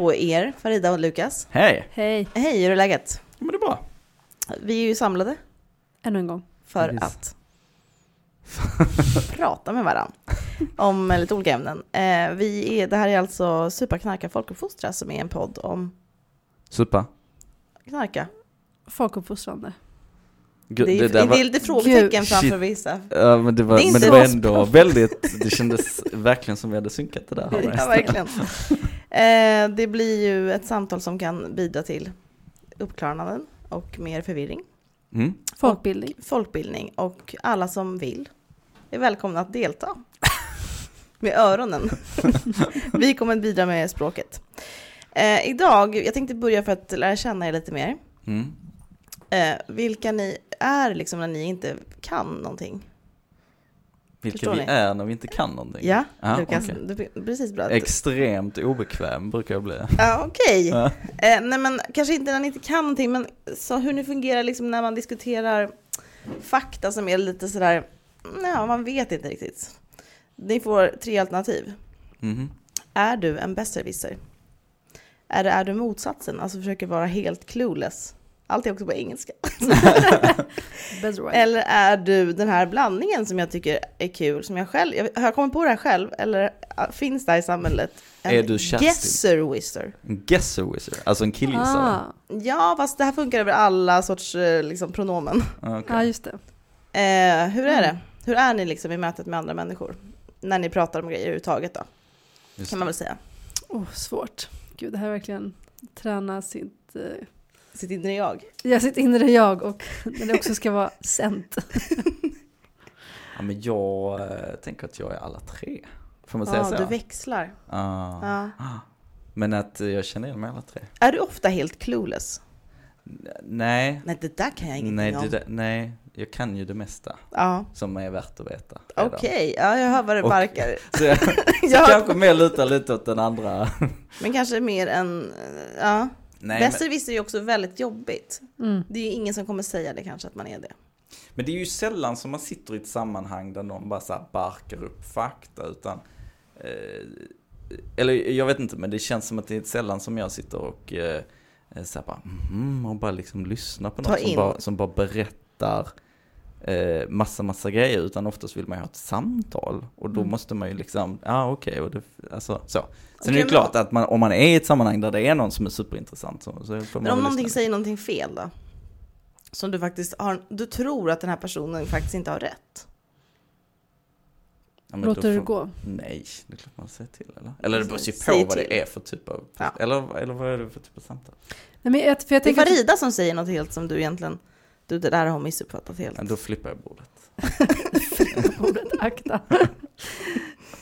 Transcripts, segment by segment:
På er, Farida och Lukas. Hej! Hej, Hej, hur är läget? Ja, men det är bra. Vi är ju samlade ännu en gång. för Yes. att prata med varandra om lite olika ämnen. Eh, vi är, det här är alltså Superknarka folkuppfostra som är en podd om Super. knarka. Folkuppfostrande. Gud, det, är, där det är lite frågetecken framför shit. vissa. Ja, men det var, Det är men det var ändå väldigt, det kändes verkligen som vi hade synkat det där. Ja, verkligen. Eh, det blir ju ett samtal som kan bidra till uppklaranden och mer förvirring. Mm. Folkbildning. folkbildning och alla som vill är välkomna att delta med öronen. Vi kommer att bidra med språket. Eh, idag, jag tänkte börja för att lära känna er lite mer. Mm. Eh, vilka ni är liksom när ni inte kan någonting. Vilka vi är när vi inte kan någonting. Ja, Ja, Lukas, det är precis bra. Extremt obekväm brukar jag bli. Ja, okej. Ja. Eh, nej, men kanske inte när ni inte kan någonting, men så hur ni fungerar liksom när man diskuterar fakta som är lite sådär, ja, man vet inte riktigt. Ni får tre alternativ. Mhm. Är du en besserwisser? Är, är du motsatsen, alltså försöker vara helt clueless? Allt är också på engelska. Eller är du den här blandningen som jag tycker är kul, som jag själv, jag, har jag kommit på det här själv, eller äh, finns det här i samhället? En Är du Kerstin? Gesserwisser. En guesser wizard, alltså en killgissare. Ah, Ja, fast det här funkar över alla sorts eh, liksom, pronomen. Ah, ja, just det. Eh, hur är Mm. det? Hur är ni liksom i mötet med andra människor? När ni pratar om grejer överhuvudtaget då, Just kan man väl säga. Oh, svårt. Gud, det här är verkligen träna sitt, eh, Sitt inre jag. ja, sitt inre jag och när det också ska vara sent. Ja, men jag eh, tänker att jag är alla tre. Får man säga Ja, så? du växlar. Ah. Ja. Men att eh, jag känner igen mig alla tre. Är du ofta helt clueless? Nej, Nej, det där kan jag ingenting nej, om. där- nej, jag kan ju det mesta Ja, som är värt att veta. okej. Ja, jag hör vad det barkar. Så jag, så Jag- kanske mer lutar lite åt den andra. Men kanske mer än... Ja. Nej, men, Besserwisser är ju också väldigt jobbigt. Mm. Det är ju ingen som kommer säga det kanske, att man är det. men det är ju sällan som man sitter i ett sammanhang där någon bara så här barkar upp fakta utan eh, eller jag vet inte, men det känns som att det är sällan som jag sitter och eh, så här bara, mm, och bara liksom lyssnar på Ta något som bara, som bara berättar eh, massa, massa grejer, utan oftast vill man ju ha ett samtal. Och då Mm. måste man ju liksom, ja okej, och det, alltså så. Sen Okej, är det klart att man, om man är i ett sammanhang där det är någon som är superintressant så, så får man Men om någonting lyssna. säger någonting fel då? Som du faktiskt har, du tror att den här personen faktiskt inte har rätt. Ja, Låter du får- gå? Nej, det är klart man säger till eller? Eller det beror ju på Säg vad till. det är för typ av, Ja. eller, eller vad är det för typ av samtal? Nej, men jag, för jag Det är att- Farida som säger något helt som du egentligen, du det där har missuppfattat helt. Ja, då flippar jag bordet. bordet, akta.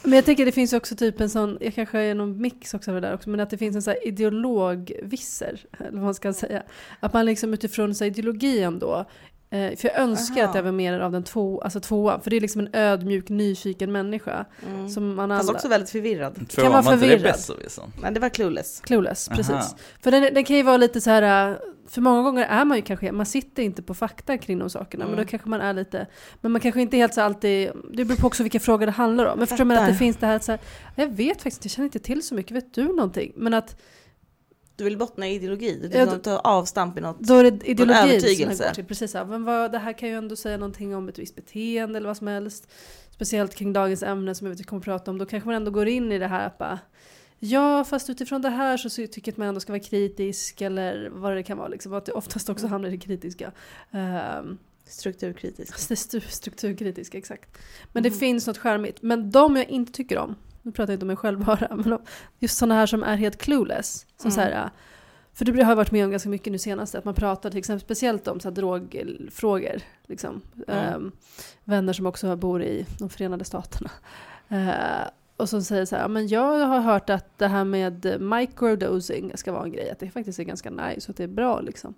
Men jag tänker det finns också typ en sån, jag kanske är någon mix också av det där också, men att det finns en sån här ideologvisser, eller vad man ska säga. Att man liksom utifrån så här ideologi ändå, eh, för jag önskar Aha. att jag var mer av den två, alltså tvåan, för det är liksom en ödmjuk, nyfiken människa. Mm. Som man Fast alla... också väldigt förvirrad. Tvåan, vara var inte det förvirrad. besserwissern? Men det var clueless. Clueless, precis. Aha. För den, den kan ju vara lite så här, äh, för många gånger är man ju kanske, man sitter inte på fakta kring de sakerna, men Mm. då kanske man är lite, men man kanske inte helt så alltid, det beror på också vilka frågor det handlar om. Men Jag förstår man att det finns det här att så här, jag vet faktiskt jag känner inte till så mycket, vet du någonting? Men att Du vill bottna i ideologi, du Ja, vill ta avstamp i något. då är det ideologin som går till. Precis här, men vad, det här kan ju ändå säga någonting om ett visst beteende eller vad som helst. Speciellt kring dagens ämne som jag vet vi kommer att prata om. Då kanske man ändå går in i det här att bara, Ja, fast utifrån det här så tycker jag att man ändå ska vara kritisk eller vad det kan vara. Liksom, att det oftast också hamnar i det kritiska. Um, Strukturkritisk. stu- strukturkritiska, exakt. Men det Mhm. finns något charmigt. Men de jag inte tycker om, nu pratar jag inte om mig själv bara, men just sådana här som är helt clueless. Som Mm. så här, för det har jag varit med om ganska mycket nu senaste, att man pratar till exempel speciellt om så här drogfrågor. Liksom. Mm. Ehm, vänner som också bor i de förenade staterna. Eh, och som säger så här, men jag har hört att det här med microdosing ska vara en grej, att det faktiskt är ganska nice och att det är bra liksom.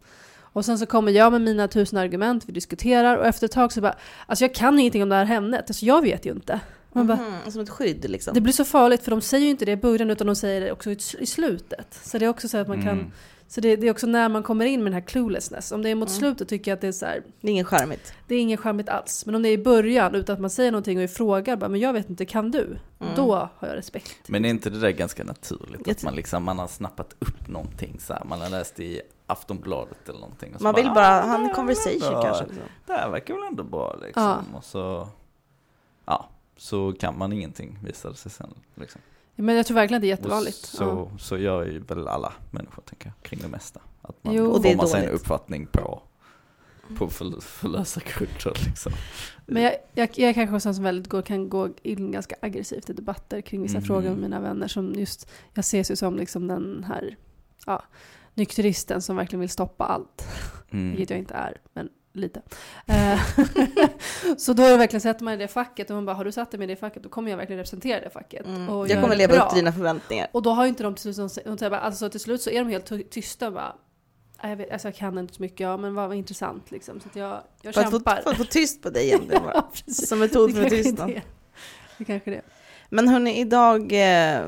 Och sen så kommer jag med mina tusen argument, vi diskuterar och efter ett tag så bara, alltså jag kan ingenting om det här ämnet, alltså jag vet ju inte. Man bara, Mhm, Som ett skydd liksom. det blir så farligt för de säger ju inte det i början utan de säger det också i, slutet. Så det är också så att man kan Mm. Så det, det är också när man kommer in med den här cluelessness. Om det är mot Mm. slutet tycker jag att det är så här, Det är inget charmigt. det är inget charmigt alls. Men om det är i början utan att man säger någonting och frågar bara, men jag vet inte, kan du? Mm. Då har jag respekt. Men är inte det där ganska naturligt? Jag Att man liksom, man har snappat upp någonting så här, man har läst i Aftonbladet eller någonting. och så Man vill "Ah, bara det ha en conversation kanske. Liksom. Det här verkar väl ändå bra liksom. Ja. Och så, så kan man ingenting visade sig sen. Liksom. Men jag tror verkligen det är jättevanligt. Så, så gör ju väl alla människor, tänker jag, kring det mesta. Att man Jo. Är formar sig en uppfattning på, på för, för lösa grunder liksom. Men jag, jag, jag är kanske också en som väldigt går, kan gå in ganska aggressivt i debatter kring vissa Mhm. frågor med mina vänner. Som just, jag ses ju som liksom den här ja, nykteristen som verkligen vill stoppa allt. Mm. Vilket jag inte är, men lite. Eh, så då är det verkligen, sätter man i det facket och man bara, har du satt dig med i det facket, då kommer jag verkligen representera det facket. Mm. Och Jag kommer leva bra. upp till dina förväntningar. Och då har ju inte de till slut, de säger bara, alltså till slut så är de helt ty- tysta bara, "Nej, jag, vet, alltså jag kan inte så mycket, ja men vad, vad intressant liksom. Så att jag, jag För att, få, kämpar. för att få tyst på dig igen. Ja, precis. som metod för tystnad. det. Det kanske det. Men hörni, idag, eh,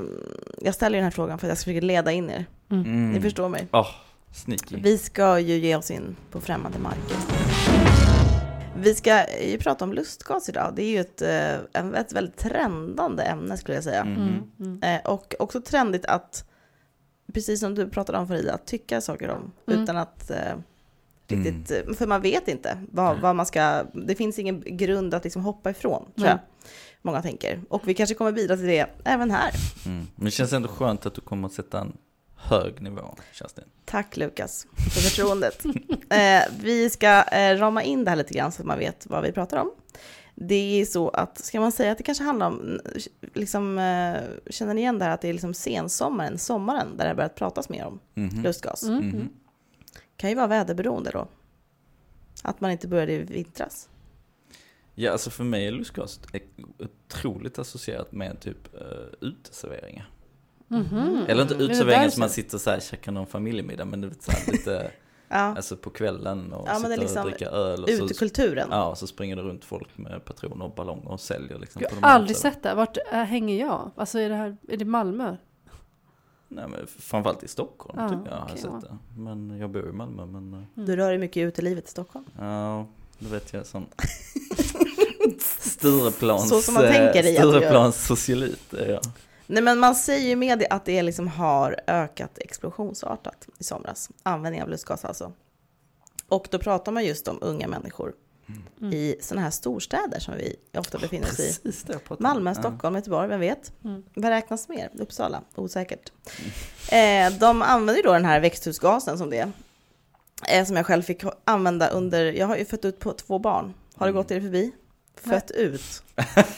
jag ställer den här frågan för att jag ska försöka leda in er. Mm. Ni förstår mig. Sneaky. Vi ska ju ge oss in på främmande marker. Vi ska ju prata om lustgas idag. Det är ju ett, eh, ett väldigt trendande ämne skulle jag säga. Mm. Mm. Mm. Eh, Och också trendigt att, precis som du pratade om Farida, att tycka saker om Mm. utan att eh, riktigt, eh, för man vet inte vad, vad man ska, det finns ingen grund att liksom hoppa ifrån, tror jag. Många tänker. Och vi kanske kommer bidra till det även här. Mm. Men det känns ändå skönt att du kommer att sätta en hög nivå, Kerstin. Tack Lukas för förtroendet. eh, vi ska eh, rama in det här lite grann så att man vet vad vi pratar om. Det är så att, ska man säga att det kanske handlar om, liksom, eh, känner ni igen det här att det är liksom sensommaren, sommaren, där det har börjat pratas mer om Mhm. lustgas? Mm. Mhm. Kan ju vara väderberoende då. Att man inte började i vintras. Ja, alltså för mig är lustgas otroligt associerat med typ uh, uteserveringar. Mhm. Eller inte Är det därför? som man sitter så här käkar någon familjemiddag, men du vet så här lite, Ja, alltså på kvällen och Ja, det är sitter liksom och dricker öl och så, utekulturen. ja, och så springer det runt folk med patroner och ballonger och säljer liksom. Jag på har aldrig sett det. Vart äh, hänger jag? Alltså är det här, är det Malmö? Nej, men framförallt i Stockholm Ja, tycker jag har okej, sett ja. det. Men jag bor i Malmö, men eh, Du rör dig mycket i utelivet i Stockholm. ja, det vet jag sån Stureplans, Så som man eh, tänker du gör. Stureplans sociolit är jag. Nej men man säger ju med det att det liksom har ökat explosionsartat i somras. Användning av lustgas alltså. Och då pratar man just om unga människor Mm. i sådana här storstäder som vi ofta befinner oss i. Malmö, Ja. Stockholm, Göteborg, vem vet? Mm. Vad räknas mer? Uppsala? Osäkert. Eh, de använder ju då den här växthusgasen som det är. Eh, som jag själv fick använda under, jag har ju fött ut på två barn. Har det Mm. gått er förbi? Nej. Fött ut.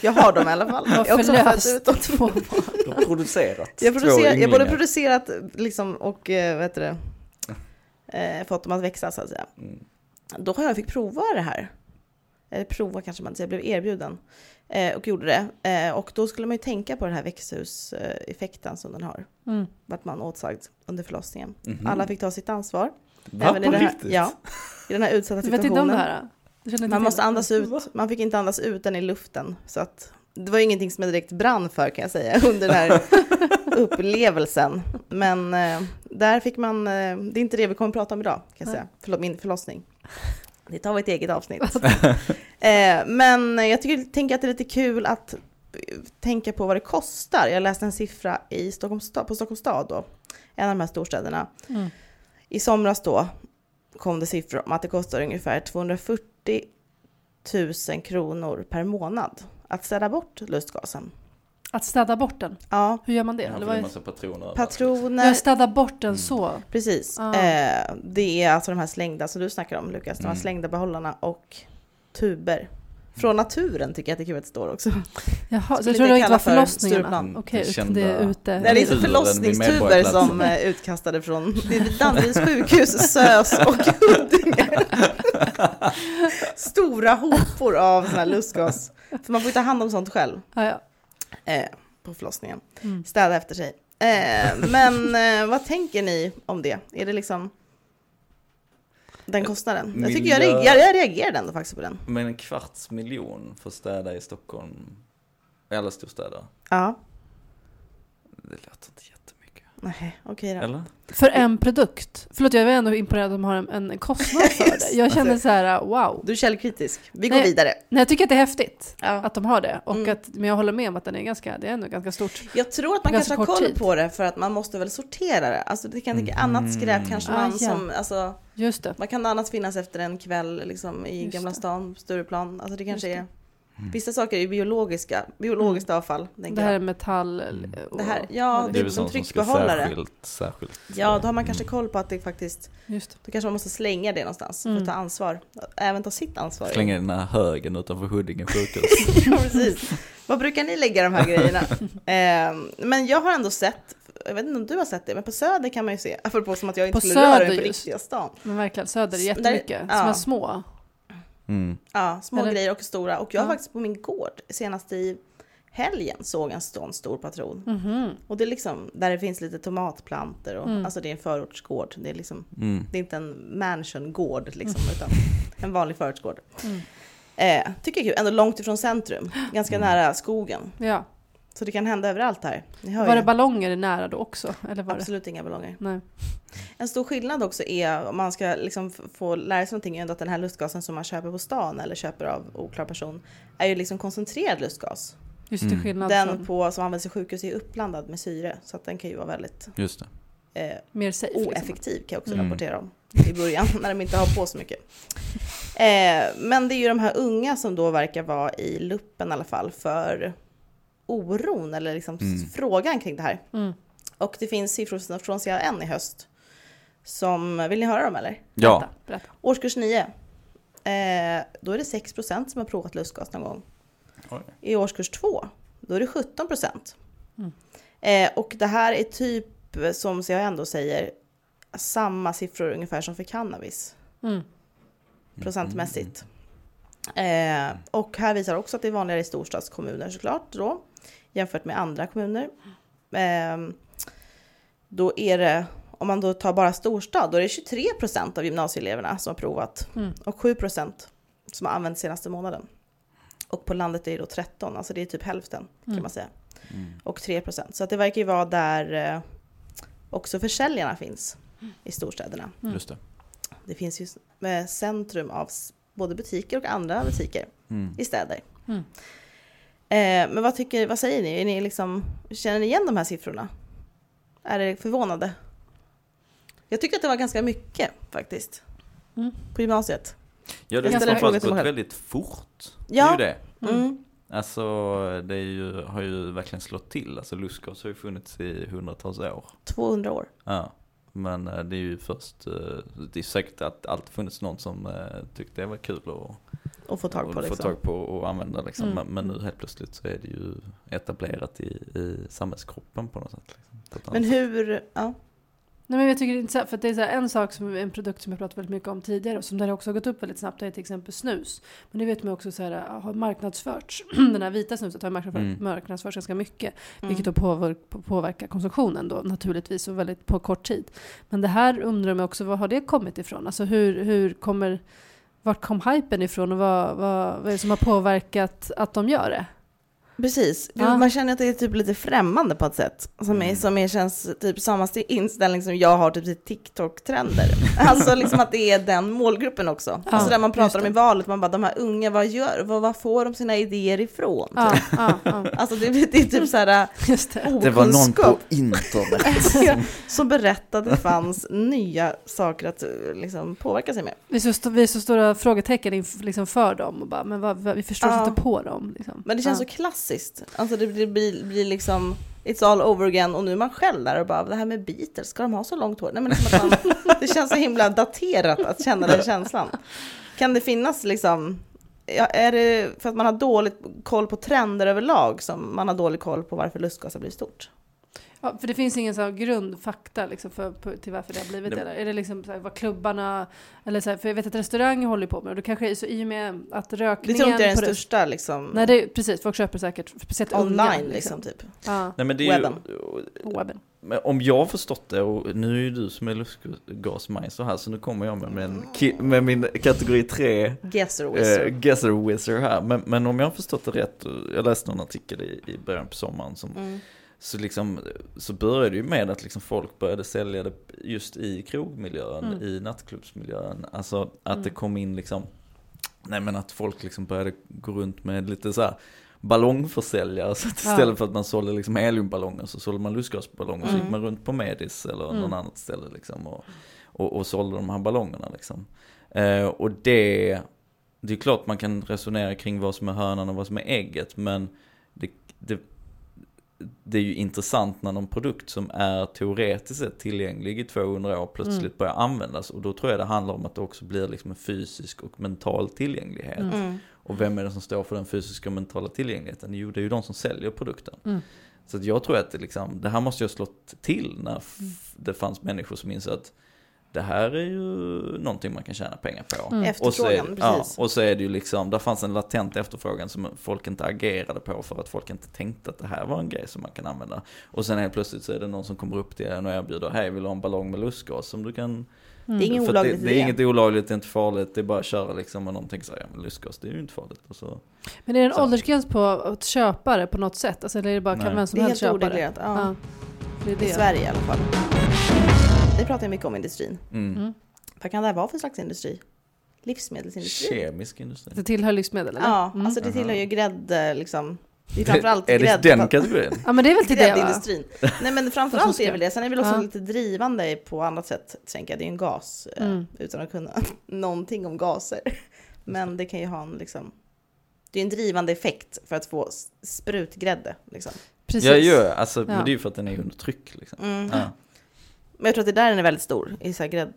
Jag har dem i alla fall. Jag har också fött ut dem. Två barn. Du har producerat Jag, två producerar, jag har både producerat liksom, och eh, vad heter det, eh, fått dem att växa så att säga. Mm. Då har jag fick prova det här. Eller prova kanske man inte säger, jag blev erbjuden. Eh, och gjorde det. Eh, och då skulle man ju tänka på den här växthuseffekten som den har. Mm. Vart man åtsagd under förlossningen. Mhm. Alla fick ta sitt ansvar. Va, även i, det här, riktigt? ja, I den här utsatta Du vet inte om det situationen. här? Man måste andas ut. Man fick inte andas ut den i luften. Så att det var ju ingenting som jag direkt brann för kan jag säga under den här upplevelsen. Men eh, där fick man, eh, det är inte det vi kommer att prata om idag kan jag säga. Förlåt, min förlossning. Det tar vi ett eget avsnitt. eh, men jag tycker, tänker att det är lite kul att eh, tänka på vad det kostar. Jag läste en siffra i Stockholms stad, på Stockholms stad då, en av de här storstäderna. Mm. I somras då kom det siffror om att det kostar ungefär 240 000 kronor per månad att städa bort lustgasen. Att städa bort den? Ja, Hur gör man det? Ja, Eller vad det är massa patroner patroner, Jag städa bort den Mm. så? precis. Ah. Eh, det är alltså de här slängda som du snackar om Lukas, de här Mm. slängda behållarna och tuber. Från naturen tycker jag att det är kul att det står också. Jaha, så jag trodde det inte var för förlossningarna? Stureplan. Okej, Det är ute. Nej, det är förlossningstuber som är utkastade från Danderyds sjukhus, SÖS och Huddinge. Stora hopor av sån här lustgas. För man får ju ta hand om sånt själv Ja, ja. eh, på förlossningen. Mm. Städa efter sig. Eh, men eh, vad tänker ni om det? Är det liksom den kostnaden? Jag tycker jag, reagerar, jag reagerade ändå faktiskt på den. Men en kvarts miljon för att städa i Stockholm, alla storstäder, Ja, det låter inte. Nej, okej då. Eller? För en produkt. Förlåt, jag är ändå imponerad att de har en, en kostnad för det. Jag känner så här, wow. Du är källkritisk. Vi går Nej. vidare. Nej, jag tycker att det är häftigt Ja. att de har det. Och Mm. att, men jag håller med om att den är ganska, det är ändå ganska stort. Jag tror att man kanske har koll tid. på det för att man måste väl sortera det. Alltså det kan Mm. annat skräp kanske Ah, man ja. som, alltså Just det. vad kan annat finnas efter en kväll liksom i Just Gamla stan, Stureplan? Alltså det kanske Just är, vissa saker är ju biologiska, biologiskt avfall. Mm. Det här är jag. metall. Mm. och- Det här- ja, Det är är väl som som tryckbehållare. särskilt, särskilt. Ja, då har man kanske Mm. koll på att det faktiskt, Just det. då kanske man måste slänga det någonstans för Mm. att ta ansvar. Även ta sitt ansvar. Slänga den här högen utanför Huddinge sjukhus. ja, precis. Var brukar ni lägga de här grejerna? Ehm, men jag har ändå sett, jag vet inte om du har sett det, men på Söder kan man ju se, apropå som att jag inte På skulle röra mig på riktiga stan. Men verkligen, Söder är jättemycket. där- Som ja. är små. Mm. Ja, små Eller- grejer och stora. Och jag har Ja. faktiskt på min gård senast i helgen såg en sån stor patron. Mhm. Och det är liksom där det finns lite tomatplanter och Mm. alltså det är en förortsgård. Det är liksom, Mm. det är inte en mansiongård liksom, utan en vanlig förortsgård. Mm. Eh, tycker jag är kul, ändå långt ifrån centrum, ganska Mm. nära skogen. Ja. Så det kan hända överallt här. Var ju. det ballonger nära då också? Eller var det? Absolut inga ballonger. Nej. En stor skillnad också är, om man ska liksom få lära sig någonting, är att den här lustgasen som man köper på stan eller köper av oklar person, är ju liksom koncentrerad lustgas. Just till Mm. skillnad Den från på, som används i sjukhus är uppblandad med syre, så att den kan ju vara väldigt Just det. eh, mer safe. Liksom. oeffektiv kan jag också Mm. rapportera om i början, när de inte har på så mycket. Eh, men det är ju de här unga som då verkar vara i luppen i alla fall för oron eller liksom Mm. frågan kring det här. Mm. Och det finns siffror från CAN i höst. Som, vill ni höra dem eller? Ja. Berätta, berätta. Årskurs 9. Eh, då är det 6% som har provat lustgas någon gång. Oj. I årskurs 2, då är det 17%. Mm. Eh, och det här är typ, som CAN då säger, samma siffror ungefär som för cannabis. Mm. Procentmässigt. Eh, och här visar också att det är vanligare i storstadskommuner såklart då. Jämfört med andra kommuner. Eh, då är det, om man då tar bara storstad, då är det 23 procent av gymnasieeleverna som har provat. Mm. Och 7 procent som har använt senaste månaden. Och på landet är det då 13, alltså det är typ hälften kan Mm. man säga. Mm. Och 3 procent. Så att det verkar ju vara där eh, också försäljarna finns i storstäderna. Mm. Just det. Det finns ju med centrum av både butiker och andra butiker Mm. i städer. Mm. Eh, men vad, tycker, vad säger ni? Är ni liksom, känner ni igen de här siffrorna? Är det förvånade? Jag tycker att det var ganska mycket faktiskt. Mm. På gymnasiet. Ja, det har framförallt gått väldigt fort. Ja. Det är ju det. Mm. Alltså, det är ju, har ju verkligen slått till. Alltså, lustgas har ju funnits i hundratals år. 200 år. Ja. Men eh, det är ju först, eh, det är säkert att allt funnits någon som tyckte det var kul att Att få tag på liksom. få tag på och använda liksom. Mm. Men, men nu helt plötsligt så är det ju etablerat i, i samhällskroppen på något sätt. Liksom. Men hur, ja. Nej, men jag tycker det är intressant, för det är så här, en sak som en produkt som jag pratat väldigt mycket om tidigare och som där också har gått upp väldigt snabbt är till exempel snus. Men det vet man också så här, har marknadsförts, den här vita snuset har marknadsförts, Mm. marknadsförts ganska mycket. Mm. Vilket då påver, på- påverkar konsumtionen då naturligtvis och väldigt på kort tid. Men det här undrar man också, var har det kommit ifrån? Alltså hur, hur kommer, vart kom hypen ifrån och vad, vad, vad är det som har påverkat att de gör det? Precis. Ja. Man känner att det är typ lite främmande på ett sätt. Som, är, Mm. som är, känns typ samma inställning som jag har typ till TikTok-trender. alltså liksom att det är den målgruppen också. Ja, alltså där man pratar om i valet, man bara de här unga, vad gör, vad, vad får de sina idéer ifrån? Ja, Typ. ja, ja, Alltså det, det är typ så här just det. Det var någon på internet. som berättade att det fanns nya saker att liksom, påverka sig med. Vi är så, vi är så stora frågetecken liksom för dem och bara, men vad, vad, vi förstår Ja. inte på dem. Liksom. Men det känns ja. så klassiskt. Alltså det blir, blir, blir liksom It's all over again och nu är man själv där och bara det här med Beatles, ska de ha så långt hår? Nej men liksom man, det känns så himla daterat att känna den känslan. Kan det finnas liksom, är det för att man har dåligt koll på trender överlag som man har dålig koll på varför lustgas har blivit stort? Ja, för det finns ingen så här grundfakta liksom för, på, till varför det har blivit det. Eller är det liksom så här, vad klubbarna, eller så här, för jag vet att restauranger håller på med det. Och det kanske är så i och med att Det rökningen... tror inte är på den största liksom, Nej, det är, precis. Folk köper säkert, speciellt unga. online liksom typ. Ja, Nej men det är Webben. ju, webben. men om jag har förstått det, och nu är ju du som är lustgasmajster här, så nu kommer jag med, med, en, ki- med min kategori 3 Guesser eh, wizard. Guesser Wizard här. Men, men om jag har förstått det rätt, jag läste någon artikel i, i början på sommaren som Mm. Så, liksom, så började det ju med att liksom folk började sälja det just i krogmiljön, Mm. i nattklubbsmiljön. Alltså att det Mm. kom in liksom, nej men att folk liksom började gå runt med lite så här ballongförsäljare. Så att Ja. istället för att man sålde liksom heliumballonger så sålde man lustgasballonger. Så Mm. gick man runt på Medis eller Mm. någon annat ställe liksom. Och, och, och sålde de här ballongerna liksom. Eh, och det, det är klart man kan resonera kring vad som är hönan och vad som är ägget. Men det, det, det är ju intressant när någon produkt som är teoretiskt sett tillgänglig i 200 år plötsligt Mm. börjar användas. Och då tror jag det handlar om att det också blir liksom en fysisk och mental tillgänglighet. Mm. Och vem är det som står för den fysiska och mentala tillgängligheten? Jo, det är ju de som säljer produkten. Mm. Så jag tror att det, liksom, det här måste ju ha slått till när Mm. det fanns människor som insåg att det här är ju någonting man kan tjäna pengar på. Mm. Och så, är, ja, och så är det ju liksom, där fanns en latent efterfrågan som folk inte agerade på för att folk inte tänkte att det här var en grej som man kan använda. Och sen helt plötsligt så är det någon som kommer upp till en och erbjuder, hej vill du ha en ballong med lustgas som du kan... Mm. Det är inget olagligt det, det är det. inget olagligt, det är inte farligt, det är bara att köra liksom och någon tänker så här, ja men lustgas det är ju inte farligt. Och så, Men är det en Så. åldersgräns på att köpa det på något sätt? Alltså, eller är det bara Nej. kan vem som Det är helst helt köpa det? oreglerat. Ja. Ja. Det är det. I Sverige i alla fall. Det pratar jag mycket om industrin. mm. Vad kan det här vara för slags industri? Livsmedelsindustri? Kemisk industri. Det tillhör livsmedel eller? Ja, Mm. alltså det tillhör ju grädde liksom. Det är framförallt är det grädde. den kategorin? ja men det är väl till det va? Gräddindustrin. Nej men framförallt är det väl det. Sen är det väl också Ja. lite drivande på annat sätt, tänker jag. Det är ju en gas, eh, Mm. utan att kunna någonting om gaser. Men det kan ju ha en liksom... Det är en drivande effekt för att få sprutgrädde. Liksom. Precis. Ja, ju, alltså, men Ja. det är ju för att den är under tryck liksom. Mm. Ja. Men jag tror att det där den är väldigt stor, i så här grädd...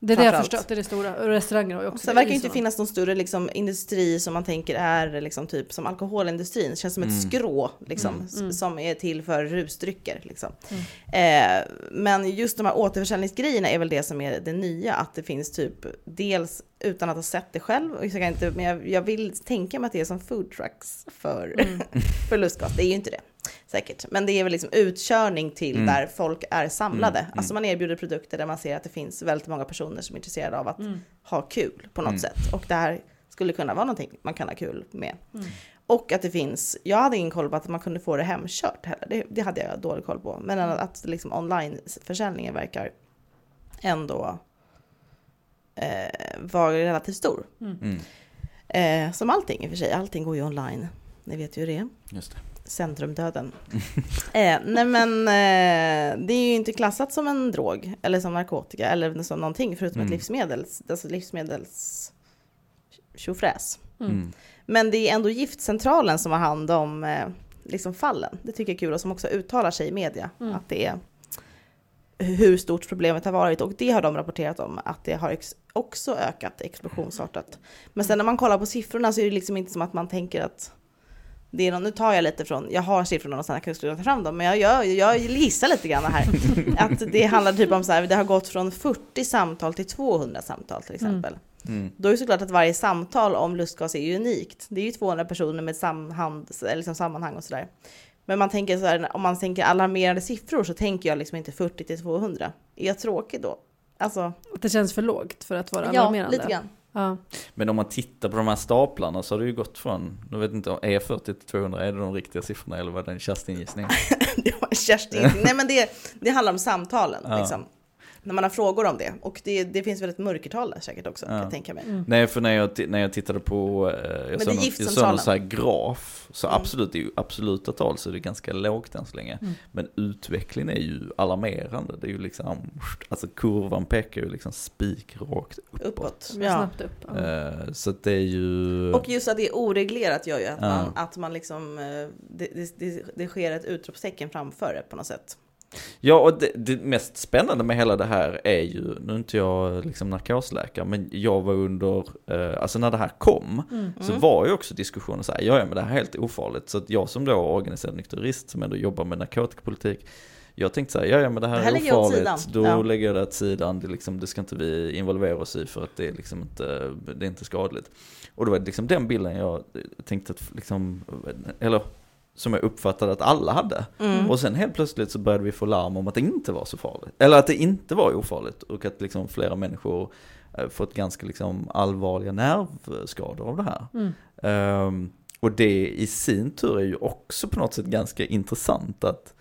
Det är det jag framförallt. förstått, det är det stora. Restauranger har ju också Sen verkar inte finnas någon större liksom, industri som man tänker är liksom, typ som alkoholindustrin. Det känns som ett Mm. skrå liksom, Mm. Mm. som är till för rusdrycker. Liksom. Mm. Eh, men just de här återförsäljningsgrejerna är väl det som är det nya. Att det finns typ dels utan att ha sett det själv. Och jag kan inte, men jag, jag vill tänka mig att det är som food trucks för, Mm. för lustgas. Det är ju inte det. Säkert. Men det är väl liksom utkörning till Mm. där folk är samlade. Mm, mm. Alltså man erbjuder produkter där man ser att det finns väldigt många personer som är intresserade av att Mm. ha kul på något Mm. sätt. Och det här skulle kunna vara någonting man kan ha kul med. Mm. Och att det finns, jag hade ingen koll på att man kunde få det hemkört heller. Det, det hade jag dålig koll på. Men att, att liksom online-försäljningen verkar ändå eh, vara relativt stor. Mm. Eh, som allting i och för sig, allting går ju online. Ni vet ju hur det är. Just det. Centrumdöden. eh, nej men eh, det är ju inte klassat som en drog eller som narkotika eller som någonting förutom Mm. ett livsmedels, alltså livsmedels tjofräs. Mm. Mm. Men det är ändå giftcentralen som har hand om eh, liksom fallen. Det tycker jag är kul och som också uttalar sig i media Mm. att det är hur stort problemet har varit och det har de rapporterat om att det har ex- också ökat explosionsartat. Men sen när man kollar på siffrorna så är det liksom inte som att man tänker att det är någon, nu tar jag lite från, jag har siffrorna någonstans, jag kanske skulle ta fram dem, men jag, jag, jag gissar lite grann här. Att det handlar typ om så här, det har gått från 40 samtal till 200 samtal till exempel. Mm. Då är det såklart att varje samtal om lustgas är ju unikt. Det är ju 200 personer med samhand, eller liksom sammanhang och sådär. Men man tänker så här, om man tänker alarmerande siffror så tänker jag liksom inte 40 till 200. Är jag tråkig då? Alltså, Att det känns för lågt för att vara ja, alarmerande. lite grann. Ja. Men om man tittar på de här staplarna så har det ju gått från, jag vet inte, är 40 till 200, är det de riktiga siffrorna eller var det en Kerstin-gissning? Det var Kerstin. Nej men det, det handlar om samtalen Ja. liksom. När man har frågor om det. Och det, det finns väl ett mörkertal där säkert också, kan Ja. jag tänka mig. Mm. Nej, för när jag, när jag tittade på, eh, jag det såg någon, jag såg någon så här graf, så Mm. absolut, det är ju absoluta tal så det är ganska lågt än så länge. Mm. Men utvecklingen är ju alarmerande, det är ju liksom, alltså kurvan pekar ju liksom spikrakt uppåt. Uppåt. Ja. Snabbt upp. Ja. Eh, så att det är ju... Och just att det är oreglerat gör ju att Ja. man, att man liksom, eh, det, det, det, det sker ett utropstecken framför det på något sätt. Ja, och det, det mest spännande med hela det här är ju, nu är inte jag liksom narkosläkare, men jag var under, eh, alltså när det här kom, Mm. så Mm. var ju också diskussionen så här, ja, men det här är helt ofarligt. Så att jag som då organiserad nykterist som ändå jobbar med narkotikapolitik, jag tänkte så här, ja ja men det här, Det här är ofarligt, då Ja. lägger jag det åt sidan, det, liksom, det ska inte vi involvera oss i för att det är liksom inte, det är inte skadligt. Och då var det liksom den bilden jag tänkte att liksom, eller som jag uppfattade att alla hade. Mm. Och sen helt plötsligt så började vi få larm om att det inte var så farligt. Eller att det inte var ofarligt och att liksom flera människor eh, fått ganska liksom allvarliga nervskador av det här. Mm. Ehm, och det i sin tur är ju också på något sätt ganska intressant att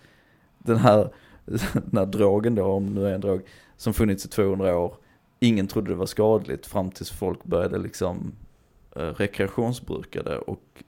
den här, den här drogen då, om nu är en drog, som funnits i 200 år, ingen trodde det var skadligt fram tills folk började liksom eh, rekreationsbruka det och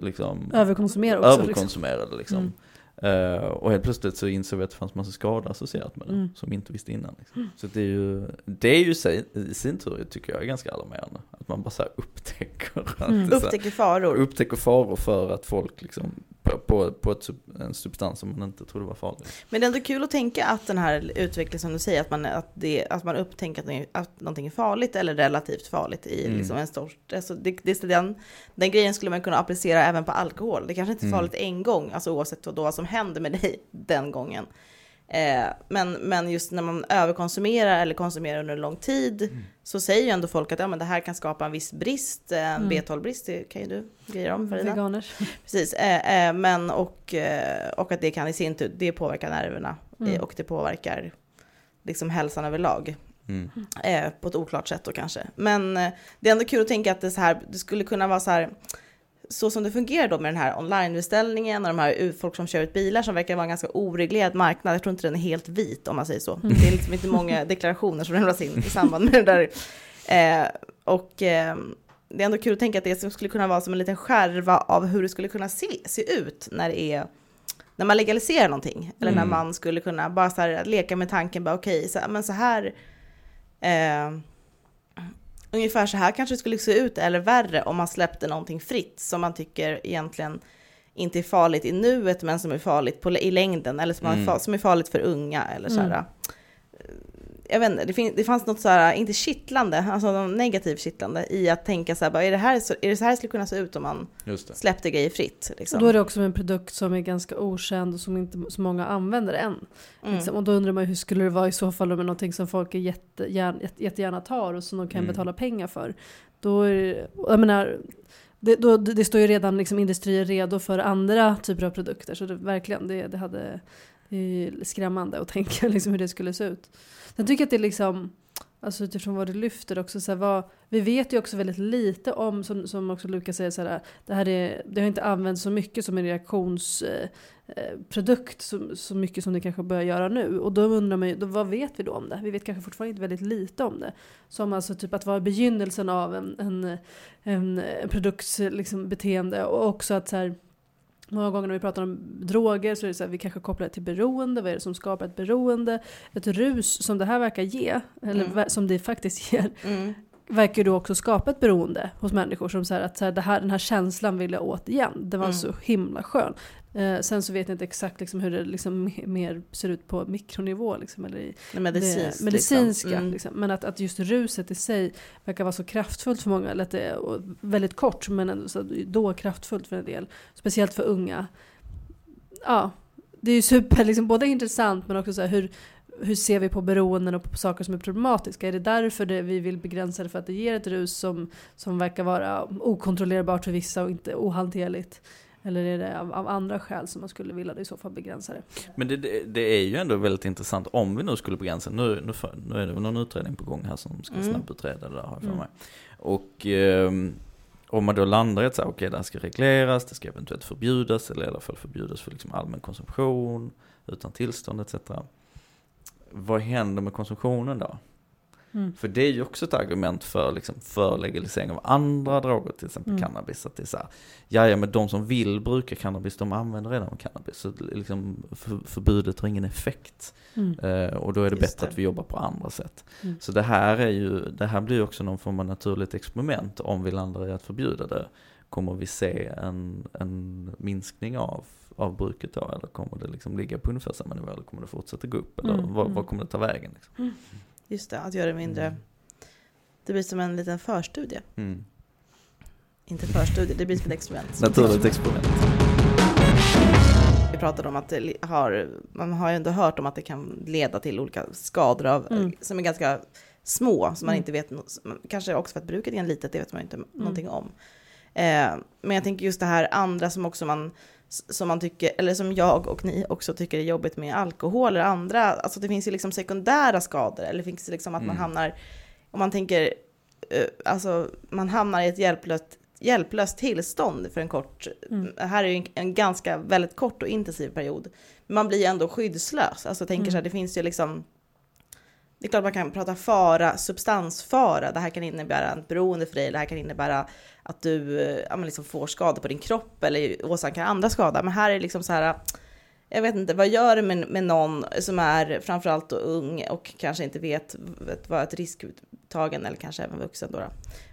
liksom Överkonsumera också. Liksom. överkonsumera det liksom. Eh, och helt plötsligt så insåg vi att det fanns massa skador associerat med det, Mm. som vi inte visste innan. Liksom. Så det är ju, det är ju sig- i sin tur tycker jag är ganska alarmerande. Att man bara så här upptäcker, att Mm. så här, Upptäcker faror. upptäcker faror för att folk liksom, på, på, på ett, en substans som man inte trodde var farlig. Men det är ändå kul att tänka att den här utvecklingen som du säger, att man, att det, att man upptänker att, det- att någonting är farligt eller relativt farligt i Mm. liksom en stor... Alltså det, det, den, den grejen skulle man kunna applicera även på alkohol. Det kanske inte är Mm. farligt en gång, alltså oavsett vad, då, vad som händer med dig den gången. Eh, men, men just när man överkonsumerar eller konsumerar under en lång tid Mm. så säger ju ändå folk att ja, men det här kan skapa en viss brist, eh, en Mm. B12-brist, det kan ju du grejer om Farida. Veganers. Precis, eh, eh, men och, och att det kan i sin tur, det påverkar nerverna Mm. och det påverkar liksom hälsan överlag. Mm. På ett oklart sätt då kanske. Men det är ändå kul att tänka att det, så här, det skulle kunna vara så här, så som det fungerar då med den här online-beställningen och de här folk som kör ut bilar som verkar vara en ganska oreglerad marknad. Jag tror inte den är helt vit om man säger så. Det är liksom inte många deklarationer som lämnas in i samband med det där. Eh, och eh, det är ändå kul att tänka att det skulle kunna vara som en liten skärva av hur det skulle kunna se, se ut när det är när man legaliserar någonting. Eller när Mm. man skulle kunna bara så här, leka med tanken, bara okej, så, men så här eh, ungefär så här kanske det skulle se ut, eller värre, om man släppte någonting fritt som man tycker egentligen inte är farligt i nuet, men som är farligt på, i längden, eller som, Mm. är, som är farligt för unga, eller så här. Mm. Jag vet inte, det, fin- det fanns något så här, inte kittlande, alltså något negativt kittlande i att tänka så här, bara, är, det här så, är det så här det skulle kunna se ut om man Just det. släppte grejer fritt? Liksom? Och då är det också en produkt som är ganska okänd och som inte så många använder än. Mm. Liksom. Och då undrar man hur skulle det vara i så fall med någonting som folk är jättegärna, jätte, jättegärna tar och som de kan Mm. betala pengar för. Då är det, jag menar, det, då, det står ju redan liksom industrier redo för andra typer av produkter. Så det, verkligen, det, det, hade, skrämmande att tänka liksom hur det skulle se ut. Sen tycker jag att det är liksom, alltså utifrån vad du lyfter också, så här, vad, vi vet ju också väldigt lite om, som, som också Lukas säger, så här, det, här är, det har inte använts så mycket som en reaktionsprodukt eh, eh så, så mycket som det kanske börjar göra nu. Och då undrar man ju, då, vad vet vi då om det? Vi vet kanske fortfarande inte väldigt lite om det. Som alltså typ att vara begynnelsen av en, en, en, en produkts liksom, beteende och också att så här, Många gånger när vi pratar om droger så är det så här, vi kanske kopplar det till beroende. Vad är det som skapar ett beroende? Ett rus som det här verkar ge, eller Mm. som det faktiskt ger, Mm. verkar ju då också skapa ett beroende hos människor. Som så här, att så här, det här, den här känslan vill jag åt igen. Den var Mm. så himla skön. Eh, sen så vet jag inte exakt liksom, hur det liksom me- mer ser ut på mikronivå. Liksom, eller i Det medicinskt, det medicinska. liksom. Mm. Liksom. Men att, att just ruset i sig verkar vara så kraftfullt för många. Eller att det är väldigt kort men ändå så då kraftfullt för en del. Speciellt för unga. Ja, det är ju super, liksom, både intressant men också så här, hur, hur ser vi på beroenden och på saker som är problematiska? Är det därför det, vi vill begränsa det för att det ger ett rus som, som verkar vara okontrollerbart för vissa och inte ohanterligt? Eller är det av, av andra skäl som man skulle vilja i så fall begränsa det? Men det, det, det är ju ändå väldigt intressant om vi nu skulle begränsa, nu, nu, nu är det väl någon utredning på gång här som ska Mm. snabbutreda det där har jag för Mm. mig. Och ehm, om man då landar i att säga, okej det här ska regleras, det ska eventuellt förbjudas eller i alla fall förbjudas för liksom allmän konsumtion utan tillstånd etc. Vad händer med konsumtionen då? Mm. För det är ju också ett argument för, liksom, för legalisering av andra droger, till exempel Mm. cannabis. Att det är så här, ja, ja, men de som vill bruka cannabis, de använder redan cannabis. Så liksom, för, förbudet har ingen effekt. Mm. Eh, och då är det Just bättre det. att vi jobbar på andra sätt. Mm. Så det här, är ju, det här blir också någon form av naturligt experiment. Om vi landar i att förbjuda det, kommer vi se en, en minskning av, av bruket då? Eller kommer det liksom ligga på ungefär samma nivå? Eller kommer det fortsätta gå upp? Eller Mm, vad, mm. kommer det ta vägen? Liksom? Just det, att göra det mindre. Mm. Det blir som en liten förstudie. Mm. Inte förstudie, det blir som ett experiment. Naturligt experiment. Vi pratade om att det har, man har ju ändå hört om att det kan leda till olika skador av, Mm. som är ganska små, som man Mm. inte vet, kanske också för att bruket är litet, det vet man inte någonting om. Eh, men jag tänker just det här andra som också man, som man tycker, eller som jag och ni också tycker är jobbigt med alkohol eller andra, alltså det finns ju liksom sekundära skador, eller finns det liksom att man Mm. hamnar, om man tänker, eh, alltså man hamnar i ett hjälplöst, hjälplöst tillstånd för en kort, Mm. här är ju en, en ganska väldigt kort och intensiv period. Men man blir ju ändå skyddslös, alltså jag tänker Mm. så här, det finns ju liksom det är klart man kan prata fara, substansfara. Det här kan innebära ett beroende för dig. Det här kan innebära att du eh, ja, men liksom får skador på din kropp eller åsamkar andra skada. Men här är det liksom så här, jag vet inte, vad gör det med, med någon som är framförallt då ung och kanske inte vet, vet vad ett riskuttagen eller kanske även vuxen då. då.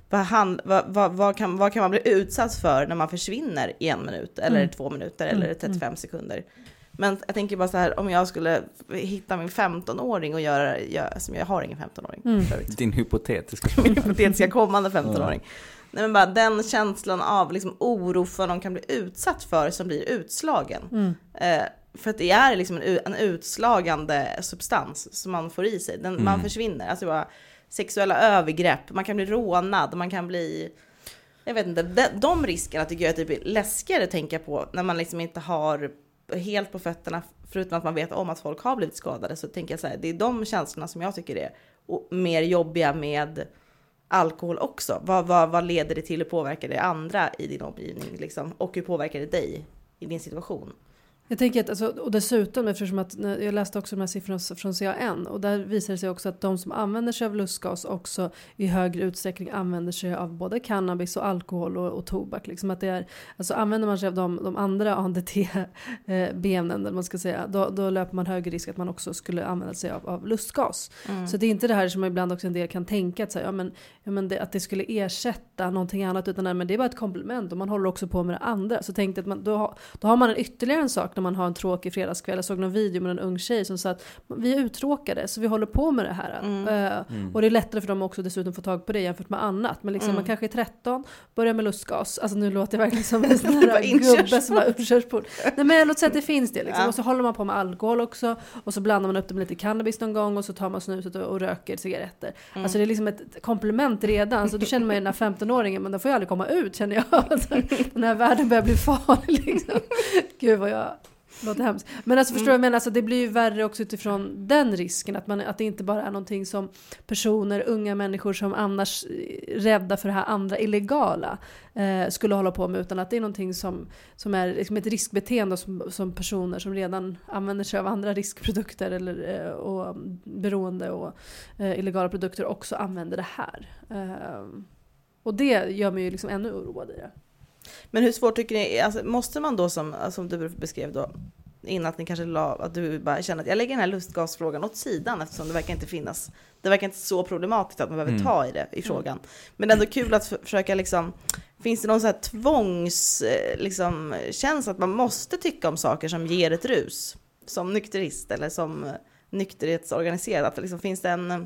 Vad, han, vad, vad, vad, kan, vad kan man bli utsatt för när man försvinner i en minut eller Mm. två minuter Mm, eller 35 sekunder? Men jag tänker bara så här, om jag skulle hitta min 15-åring och göra, göra som jag har ingen 15-åring Mm. Din hypotetiska min hypotetiska kommande 15-åring. Nej men bara den känslan av liksom oro för vad de kan bli utsatt för som blir utslagen. Mm. Eh, för att det är liksom en, en utslagande substans som man får i sig. Den, Man Mm. försvinner. Alltså bara sexuella övergrepp, man kan bli rånad, man kan bli... Jag vet inte, de, de riskerna tycker jag är typ läskigare att tänka på när man liksom inte har helt på fötterna, förutom att man vet om att folk har blivit skadade, så tänker jag så här, det är de känslorna som jag tycker är mer jobbiga med alkohol också. Vad, vad, vad leder det till? och påverkar det andra i din omgivning? Liksom? Och hur påverkar det dig i din situation? Jag tänker att, alltså, och dessutom eftersom att jag läste också de här siffrorna från CAN och där visar det sig också att de som använder sig av lustgas också i högre utsträckning använder sig av både cannabis och alkohol och, och tobak. Liksom att det är, alltså använder man sig av de, de andra ANDT-beämnen, eller man ska säga, då, då löper man högre risk att man också skulle använda sig av, av lustgas. Så det är inte det här som ibland också en del kan tänka att, så här, ja, men, ja, men det, att det skulle ersätta någonting annat utan nej, men det är bara ett komplement och man håller också på med det andra. Så tänkte att man, då, då har man en ytterligare en sak när man har en tråkig fredagskväll. Jag såg någon video med en ung tjej som sa att vi är uttråkade så vi håller på med det här. Mm. Eh, Och det är lättare för dem också dessutom få tag på det jämfört med annat. Men liksom, Mm. man kanske är 13, börjar med lustgas. Alltså nu låter jag verkligen som en sån här gubbe som har inkörsport. Nej men låt säga att det finns det liksom. Ja. Och så håller man på med alkohol också. Och så blandar man upp det med lite cannabis någon gång och så tar man snuset och, och röker cigaretter. Mm. Alltså det är liksom ett komplement redan. Så då känner man ju den här 15-åringen, men den får ju aldrig komma ut känner jag. Den här världen börjar bli farlig liksom. Gud vad jag låter hemskt. Men alltså förstår du vad jag menar? Alltså det blir ju värre också utifrån den risken. Att, man, att det inte bara är någonting som personer, unga människor som annars är rädda för det här andra illegala eh, skulle hålla på med. Utan att det är någonting som, som är liksom ett riskbeteende som, som personer som redan använder sig av andra riskprodukter eller, eh, och beroende och eh, illegala produkter också använder det här. Eh, och det gör mig ju liksom ännu oroad i det. Men hur svårt tycker ni, alltså, måste man då som, som du beskrev då, innan att ni kanske la, att du bara känner att jag lägger den här lustgasfrågan åt sidan eftersom det verkar inte finnas, det verkar inte så problematiskt att man behöver Mm. ta i det, i frågan. Men det är ändå kul att för, försöka liksom, finns det någon så här tvångs, eh, liksom, känsla att man måste tycka om saker som ger ett rus? Som nykterist eller som nykterhetsorganiserad, att det liksom finns det en, eh,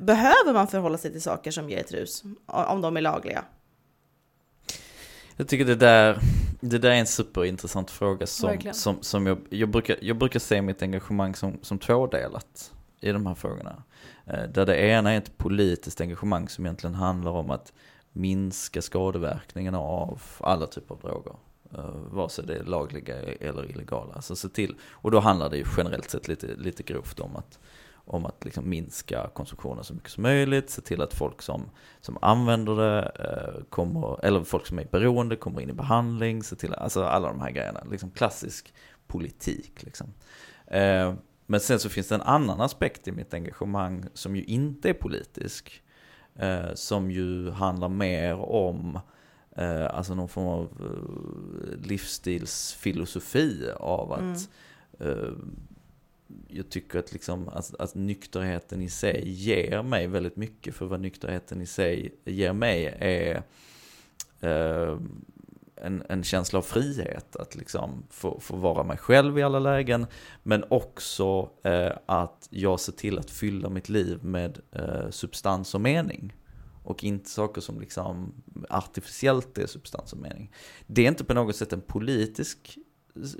behöver man förhålla sig till saker som ger ett rus? Om de är lagliga? Jag tycker det där, det där är en superintressant fråga som, Verkligen. som, som jag, jag, brukar, jag brukar se mitt engagemang som, som tvådelat i de här frågorna. Eh, Där det ena är ett politiskt engagemang som egentligen handlar om att minska skadeverkningarna av alla typer av droger. Uh, vare sig det är lagliga eller illegala. Alltså se till, och då handlar det ju generellt sett lite, lite grovt om att, om att liksom minska konsumtionen så mycket som möjligt. Se till att folk som, som använder det, eh, kommer, eller folk som är beroende kommer in i behandling. Se till, alltså alla de här grejerna. Liksom klassisk politik. Liksom. Eh, men sen så finns det en annan aspekt i mitt engagemang som ju inte är politisk. Eh, som ju handlar mer om alltså någon form av livsstilsfilosofi av att eh, jag tycker att, liksom, att, att nykterheten i sig ger mig väldigt mycket. För vad nykterheten i sig ger mig är eh, en, en känsla av frihet. Att liksom få, få vara mig själv i alla lägen. Men också eh, att jag ser till att fylla mitt liv med eh, substans och mening. Och inte saker som liksom artificiellt är substans och mening. Det är inte på något sätt en politisk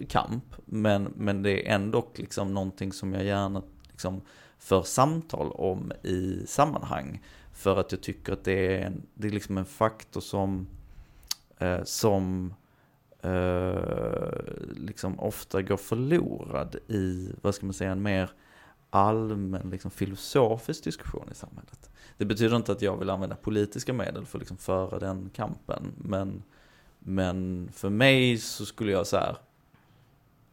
kamp, men, men det är ändå liksom någonting som jag gärna liksom för samtal om i sammanhang. För att jag tycker att det är, en, det är liksom en faktor som, eh, som eh, liksom ofta går förlorad i, vad ska man säga, en mer allmän liksom, filosofisk diskussion i samhället. Det betyder inte att jag vill använda politiska medel för att liksom, föra den kampen. Men, men för mig så skulle jag så här,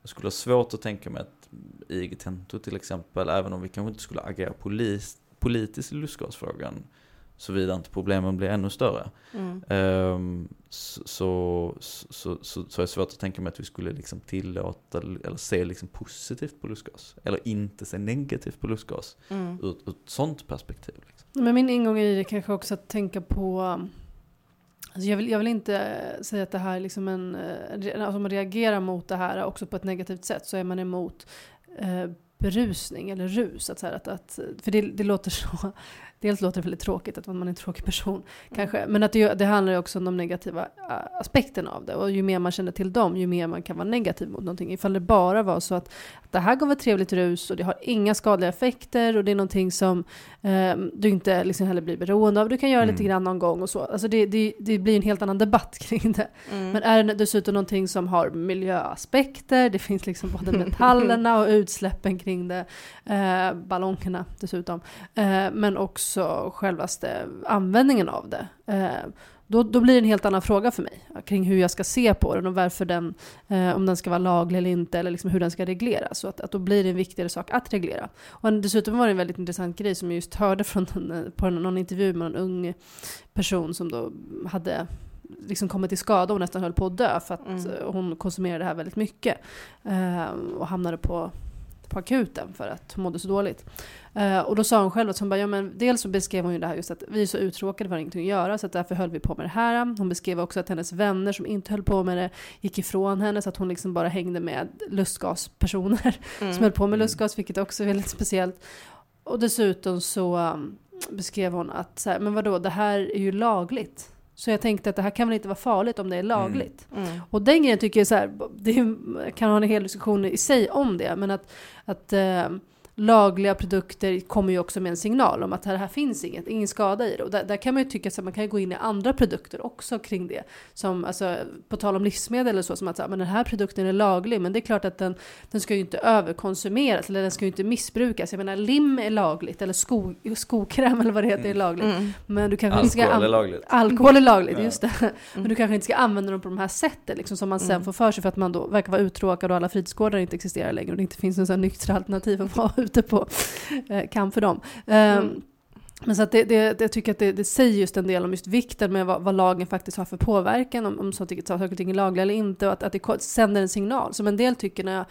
jag skulle ha svårt att tänka mig att IG Tento till exempel, även om vi kanske inte skulle agera polis, politiskt i lustgasfrågan, såvida inte problemen blir ännu större. Mm. Um, så, så, så, så, så är det svårt att tänka mig att vi skulle liksom tillåta eller se liksom positivt på lustgas. Eller inte se negativt på lustgas Mm. ur, ur ett sånt perspektiv. Liksom. Men min ingång i det kanske också att tänka på Alltså jag, vill, jag vill inte eh, säga att det här liksom en... Eh, alltså om man reagerar mot det här också på ett negativt sätt så är man emot eh, berusning eller rus. Att så här, att, att, för det, det låter så... Dels låter det väldigt tråkigt att man är en tråkig person kanske. Men att det, det handlar också om de negativa aspekterna av det. Och ju mer man känner till dem, ju mer man kan vara negativ mot någonting. Ifall det bara var så att, att det här gav ett trevligt rus och det har inga skadliga effekter och det är någonting som eh, du inte liksom heller blir beroende av. Du kan göra Mm. lite grann någon gång och så. Alltså det, det, det blir en helt annan debatt kring det. Mm. Men är det dessutom någonting som har miljöaspekter, det finns liksom både metallerna och utsläppen kring det, eh, ballongerna dessutom, eh, men också självaste användningen av det. Eh, då, då blir det en helt annan fråga för mig kring hur jag ska se på den och varför den, eh, om den ska vara laglig eller inte, eller liksom hur den ska regleras. Så att, att då blir det en viktigare sak att reglera. Och dessutom var det en väldigt intressant grej som jag just hörde från en, på någon intervju med en ung person som då hade liksom kommit till skada och nästan höll på att dö för att Mm. hon konsumerade det här väldigt mycket. Eh, och hamnade på, på akuten för att hon mådde så dåligt. Eh, och då sa hon själv att hon bara, ja men dels så beskrev hon ju det här just att vi är så uttråkade, vi har ingenting att göra så att därför höll vi på med det här. Hon beskrev också att hennes vänner som inte höll på med det gick ifrån henne så att hon liksom bara hängde med lustgaspersoner Mm. som höll på med Mm. lustgas, vilket också är väldigt speciellt. Och dessutom så um, beskrev hon att, så här, men vadå, det här är ju lagligt. Så jag tänkte att det här kan väl inte vara farligt om det är lagligt. Mm. Och den grejen tycker jag så här, det är- kan ha en hel diskussion i sig om det, men att, att eh, lagliga produkter kommer ju också med en signal om att här, här finns inget, ingen skada i det. Och där, där kan man ju tycka att man kan gå in i andra produkter också kring det. Som, alltså, på tal om livsmedel eller så, som att så här, men den här produkten är laglig, men det är klart att den, den ska ju inte överkonsumeras, eller den ska ju inte missbrukas. Jag menar, lim är lagligt, eller sko, skokräm eller vad det heter är lagligt. Mm. Men du kanske inte ska Alkohol är lagligt. Alkohol är lagligt, Ja. just det. Men du kanske inte ska använda dem på de här sätten liksom, som man sen Mm. får för sig för att man då verkar vara uttråkad och alla fritidsgårdar inte existerar längre och det inte finns några nyktra alternativ att vara ute på eh, kamp för dem. Ehm, Mm. Men så att det, det, jag tycker att det, det säger just en del om just vikten med vad, vad lagen faktiskt har för påverkan, om, om saker saker och ting är lagliga eller inte, och att, att det sänder en signal. Som en del tycker när jag,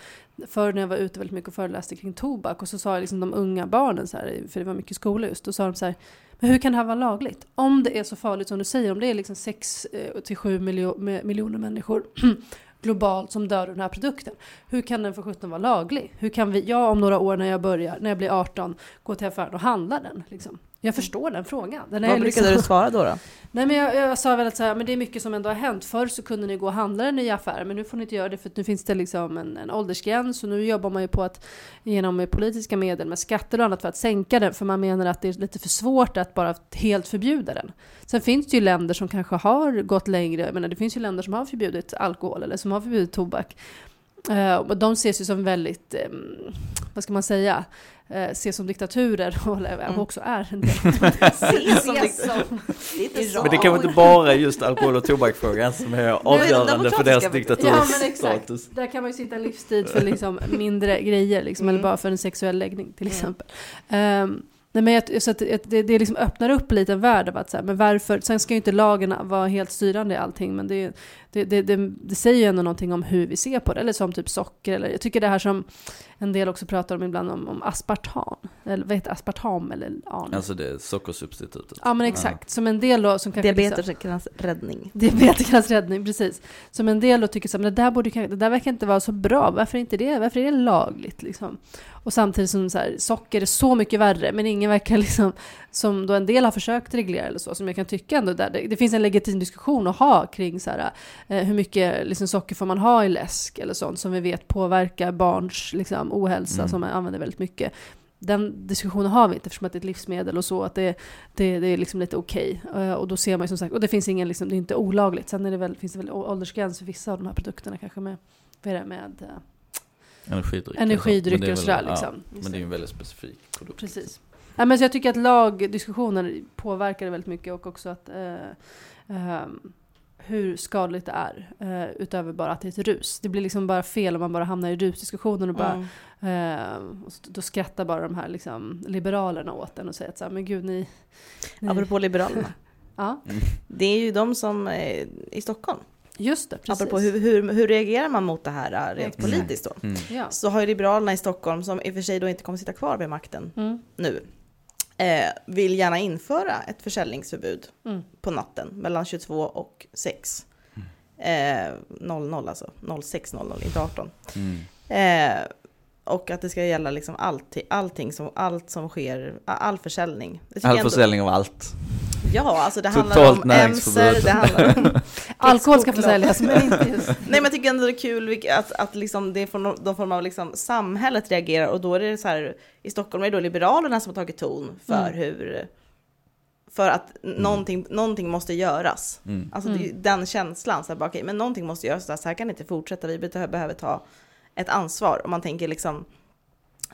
förr när jag var ute väldigt mycket och föreläste kring tobak, och så sa jag liksom de unga barnen, så här, för det var mycket skola just, då sa de så här, men hur kan det här vara lagligt? Om det är så farligt som du säger, om det är liksom 6 till 7 miljo, med- miljoner människor globalt som dör av den här produkten. Hur kan den för sjutton vara laglig? Hur kan vi, jag om några år när jag börjar, när jag blir 18, gå till affären och handla den? Liksom? Jag förstår den frågan. Den Vad liksom, brukade du svara då? då? Nej men jag, jag sa väl att så här, men det är mycket som ändå har hänt. Förr så kunde ni gå och handla den i affären men nu får ni inte göra det för att nu finns det liksom en, en åldersgräns och nu jobbar man ju på att genom politiska medel med skatter och annat för att sänka den för man menar att det är lite för svårt att bara helt förbjuda den. Sen finns det ju länder som kanske har gått längre, jag menar det finns ju länder som har förbjudit alkohol eller som har förbjudit tobak. Och de ses ju som väldigt, eh, vad ska man säga, eh, ses som diktaturer och eller, Mm. också är en del. Ses som. Men det kanske inte bara är just alkohol och tobakfrågan som är avgörande för deras demokratiska- Ja diktaturstatus. Där kan man ju sitta livstid för liksom mindre grejer liksom, Mm. eller bara för en sexuell läggning till Mm. exempel. Ehm, nej men jag, så att det, det, liksom öppnar upp lite en värld av att så här, men varför, sen ska ju inte lagen vara helt styrande i allting men det, det, det, det, det säger ju ändå någonting om hur vi ser på det, eller som typ socker eller jag tycker det här som en del också pratar om ibland om, om aspartam, eller vad heter aspartam eller an? Alltså det är sockersubstitutet. Ja men exakt, som en del då som kanske liksom- Diabetikernas räddning. Diabetikernas räddning, precis. Som en del då tycker så men det där, borde, det där verkar inte vara så bra, varför inte det? Varför är det lagligt liksom? Och samtidigt som så här, socker är så mycket värre, men ingen verkar liksom, som då en del har försökt reglera eller så, som jag kan tycka ändå där, det, det finns en legitim diskussion att ha kring så här, hur mycket liksom, socker får man ha i läsk eller sånt som vi vet påverkar barns liksom, ohälsa Mm. som man använder väldigt mycket. Den diskussionen har vi inte eftersom att det är ett livsmedel och så, att det, det, det är liksom lite okej. Eh, och då ser man ju som sagt, och det finns ingen, liksom, det är inte olagligt. Sen är det väl, finns det väl åldersgräns för vissa av de här produkterna kanske med, vad är det, med eh, Energidrycker. energidrycker Men och det är sådär väl- liksom. Ja, men det är ju en väldigt specifik produkt. Precis. Ja, men så jag tycker att lagdiskussioner påverkar det väldigt mycket och också att eh, ehm, hur skadligt det är eh, utöver bara att det är ett rus. Det blir liksom bara fel om man bara hamnar i rusdiskussioner och bara Mm. eh, och då skrattar bara de här liksom, liberalerna åt en och säger att så här, men gud ni... ni Apropå Liberalerna. ja, Det är ju de som är i Stockholm. just det, precis. Apropå hur, hur, hur reagerar man mot det här äh, rent Mm. politiskt då? Mm. Ja. Så har ju Liberalerna i Stockholm, som i och för sig då inte kommer sitta kvar vid makten Mm, nu, eh, vill gärna införa ett försäljningsförbud mm, på natten mellan 22 och 6. Eh, 00 alltså, 06.00, inte 18. Mm. Eh, och att det ska gälla liksom allting, allting som, allt som sker, all försäljning. All ändå- försäljning av allt. Ja, alltså det handlar Totalt om emser, det handlar om Alkohol ska choklad. försäljas, men inte just... Nej men jag tycker ändå det är kul att, att liksom det är från någon form av liksom samhället reagerar och då är det så här, i Stockholm är det då Liberalerna som har tagit ton för Mm. hur, för att någonting, någonting måste göras. Mm. Alltså det är ju den känslan, så här, bara, okej, men någonting måste göras, så här, så här kan det inte fortsätta, vi behöver, behöver ta ett ansvar. Om man tänker liksom,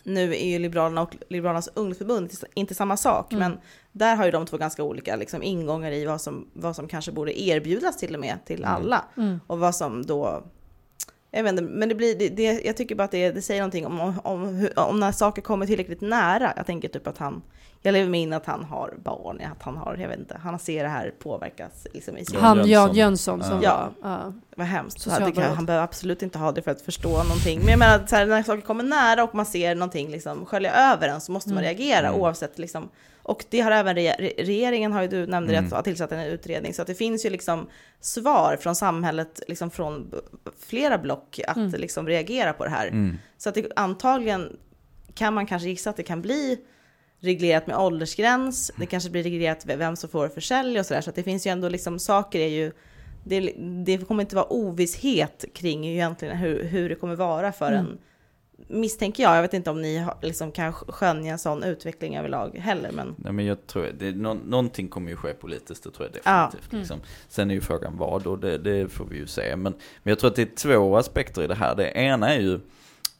nu är ju Liberalerna och Liberalernas ungdomsförbund inte samma sak, Mm. men där har ju de två ganska olika liksom, ingångar i vad som, vad som kanske borde erbjudas till och med till Mm. alla. Mm. Och vad som då... Jag vet inte, men det blir, det, det, jag tycker bara att det, det säger någonting om, om, om, om när saker kommer tillräckligt nära. Jag tänker typ att han, jag lever mig in att han har barn, att han har, jag vet inte, han ser det här påverkas liksom i sin... Han Jan Jönsson. Jönsson som Ja. var... ja. Vad hemskt. Så det kan, han behöver absolut inte ha det för att förstå någonting. Men jag menar, att så här, när saker kommer nära och man ser någonting liksom skölja över en så måste man Mm. reagera Mm. oavsett liksom. Och det har även re, re- regeringen, har ju du nämnde det, Mm. att ha tillsatt en utredning. Så att det finns ju liksom svar från samhället, liksom från flera block att Mm. liksom reagera på det här. Mm. Så att det, antagligen kan man kanske gissa att det kan bli reglerat med åldersgräns, det kanske blir reglerat vem som får försälja och sådär. Så att det finns ju ändå liksom, saker är ju, det, det kommer inte vara ovisshet kring egentligen hur, hur det kommer vara för Mm. en, misstänker jag. Jag vet inte om ni har, liksom, kan skönja en sån utveckling överlag heller, men Nej men jag tror, det, nå, någonting kommer ju ske politiskt, det tror jag Ja. definitivt. Liksom. Sen är ju frågan vad och det, det får vi ju se. Men, men jag tror att det är två aspekter i det här. Det ena är ju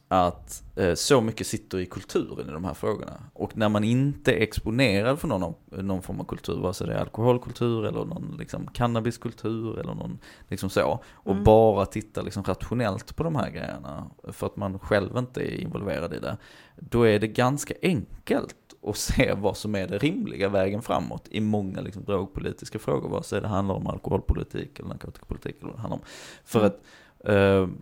att eh, så mycket sitter i kulturen i de här frågorna. Och när man inte är exponerad för någon, av- någon form av kultur, vare sig det är alkoholkultur eller någon liksom, cannabiskultur eller någon liksom så. Och Mm. bara tittar liksom rationellt på de här grejerna för att man själv inte är involverad i det. Då är det ganska enkelt att se vad som är den rimliga vägen framåt i många liksom, drogpolitiska frågor, vare sig det handlar om alkoholpolitik eller narkotikapolitik eller vad det handlar om. För Mm. att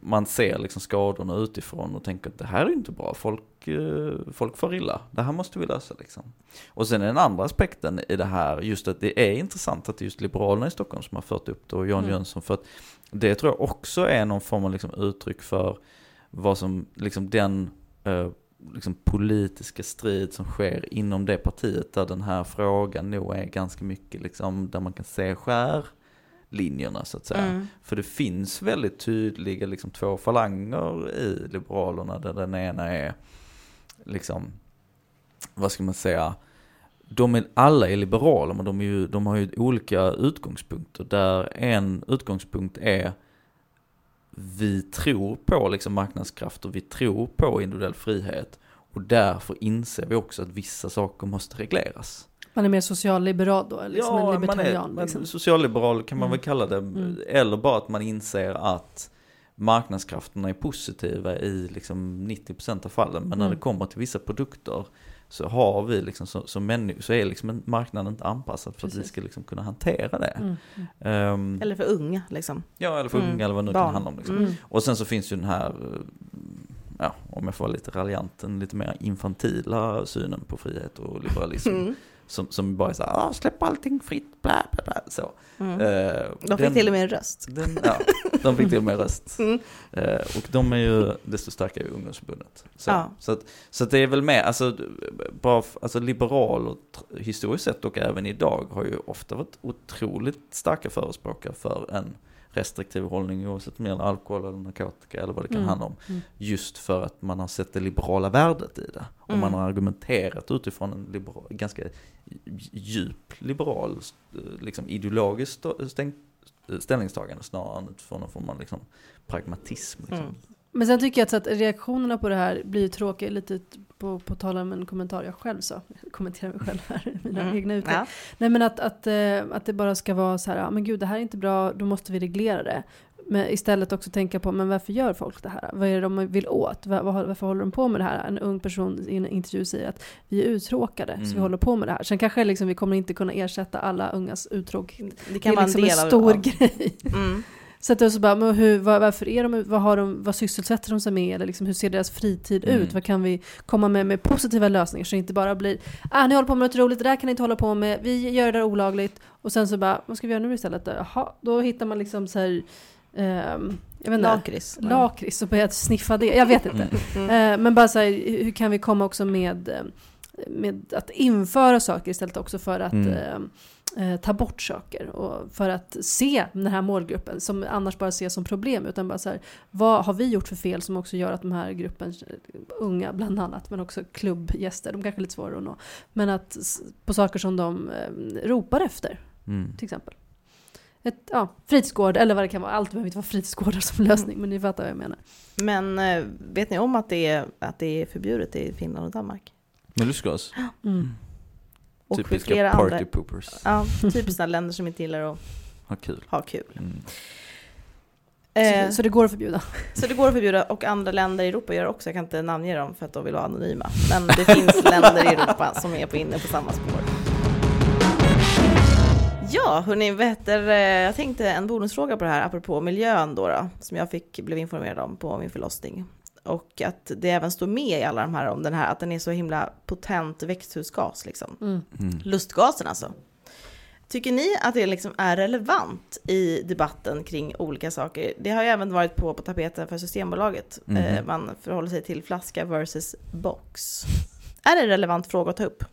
man ser liksom skadorna utifrån och tänker att det här är inte bra, folk, uh, folk får illa, det här måste vi lösa liksom. Och sen den andra aspekten i det här, just att det är intressant att det är just Liberalerna i Stockholm som har fört upp det och Jan Mm. Jönsson, för att det tror jag också är någon form av liksom uttryck för vad som, liksom den eh, liksom politiska strid som sker inom det partiet där den här frågan nog är ganska mycket liksom där man kan se skärlinjerna så att säga. mm. För det finns väldigt tydliga liksom två falanger i Liberalerna där den ena är liksom, vad ska man säga, de är, alla är liberaler men de, är ju, de har ju olika utgångspunkter. Där en utgångspunkt är vi tror på liksom marknadskrafter, vi tror på individuell frihet och därför inser vi också att vissa saker måste regleras. Man är mer socialliberal då, eller liksom en man är libertarian. man, liksom. socialliberal kan man Mm. väl kalla det. Mm. Eller bara att man inser att marknadskrafterna är positiva i liksom 90% av fallen. Men när Mm. det kommer till vissa produkter så har vi liksom som, som människor, så är liksom en- marknaden inte anpassad för att vi Precis. ska liksom kunna hantera det. Mm. Ehm, Eller för unga liksom. ja, eller för Mm. unga eller vad nu Barn. kan handla om. Liksom. Mm. Och sen så finns ju den här, eh, ja, om jag får vara lite raljant, den lite mer infantila synen på frihet och liberalism. Som, som bara är såhär, ah, släpp allting fritt, bla bla bla. Så. Mm. Eh, De fick den- till och med en röst. den, ja, de fick till och med röst. Mm. Eh, och de är ju desto starkare i ungdomsförbundet. Så, Ja. så, att, så att det är väl med, alltså, bara, alltså liberal och tr- historiskt sett och även idag har ju ofta varit otroligt starka förespråkare för en restriktiv hållning oavsett om det gäller alkohol eller narkotika eller vad det kan Mm. handla om. Mm. Just för att man har sett det liberala värdet i det. Och Mm. man har argumenterat utifrån en liberal, ganska djup liberal, eh, liksom ideologisk stå- stäng, ställningstagande snarare än utifrån någon form av liksom pragmatism. Liksom. Mm. Men sen tycker jag att, så att reaktionerna på det här blir ju tråkiga lite på, på tal om en kommentar jag själv sa. Jag kommenterar mig själv här, mina Mm. egna uttryck. Ja. Nej men att, att, eh, att det bara ska vara så här, ja, men gud det här är inte bra, då måste vi reglera det. Men istället också tänka på, men varför gör folk det här? Vad är det de vill åt? Var, var, varför håller de på med det här? En ung person i en intervju säger att vi är uttråkade, så vi Mm. håller på med det här. Sen kanske liksom, vi kommer inte kunna ersätta alla ungas uttråkning. Det Det kan är vara liksom en en del stor av... grej. Mm. Så att det är så bara, men hur, vad, varför är de, vad, har de, vad sysselsätter de sig med? Eller liksom, hur ser deras fritid Mm. ut? Vad kan vi komma med med positiva lösningar? Så det inte bara blir, ah ni håller på med något roligt, det där kan ni inte hålla på med, vi gör det där olagligt. Och sen så bara, vad ska vi göra nu istället? då? Jaha, då hittar man liksom så här, ehm, jag vet inte, Lakrits. lakrits och börjar sniffa det. Jag vet inte. Mm. Eh, men bara så här, hur kan vi komma också med, eh, med att införa saker istället också för att Mm. eh, eh, ta bort saker och för att se den här målgruppen som annars bara ses som problem utan bara så här, vad har vi gjort för fel som också gör att de här gruppen, eh, unga bland annat, men också klubbgäster, de kanske är lite svårare att nå, men att på saker som de eh, ropar efter Mm. till exempel. Ett, ja, fritidsgård eller vad det kan vara, allt behöver inte vara fritidsgårdar som lösning men ni fattar vad jag menar. Men eh, vet ni om att det, är, att det är förbjudet i Finland och Danmark? Med lustgas? Mm. Och för Typiska flera party andra, poopers. ja, typ sådana länder som inte gillar att Ha kul. ha kul. Mm. Eh, Så, så det går att förbjuda. Så det går att förbjuda och andra länder i Europa gör det också. Jag kan inte namnge dem för att de vill vara anonyma. Men det finns länder i Europa som är på inne på samma spår. Ja, hörni, vad heter, eh, jag tänkte en bonusfråga på det här apropå miljön då, då som jag fick, blev informerad om på min förlossning. Och att det även står med i alla de här om den här, att den är så himla potent växthusgas liksom. Mm. Mm. Lustgasen alltså. Tycker ni att det liksom är relevant i debatten kring olika saker? Det har ju även varit på, på tapeten för Systembolaget. Eh, man förhåller sig till flaska versus box. Är det en relevant fråga att ta upp?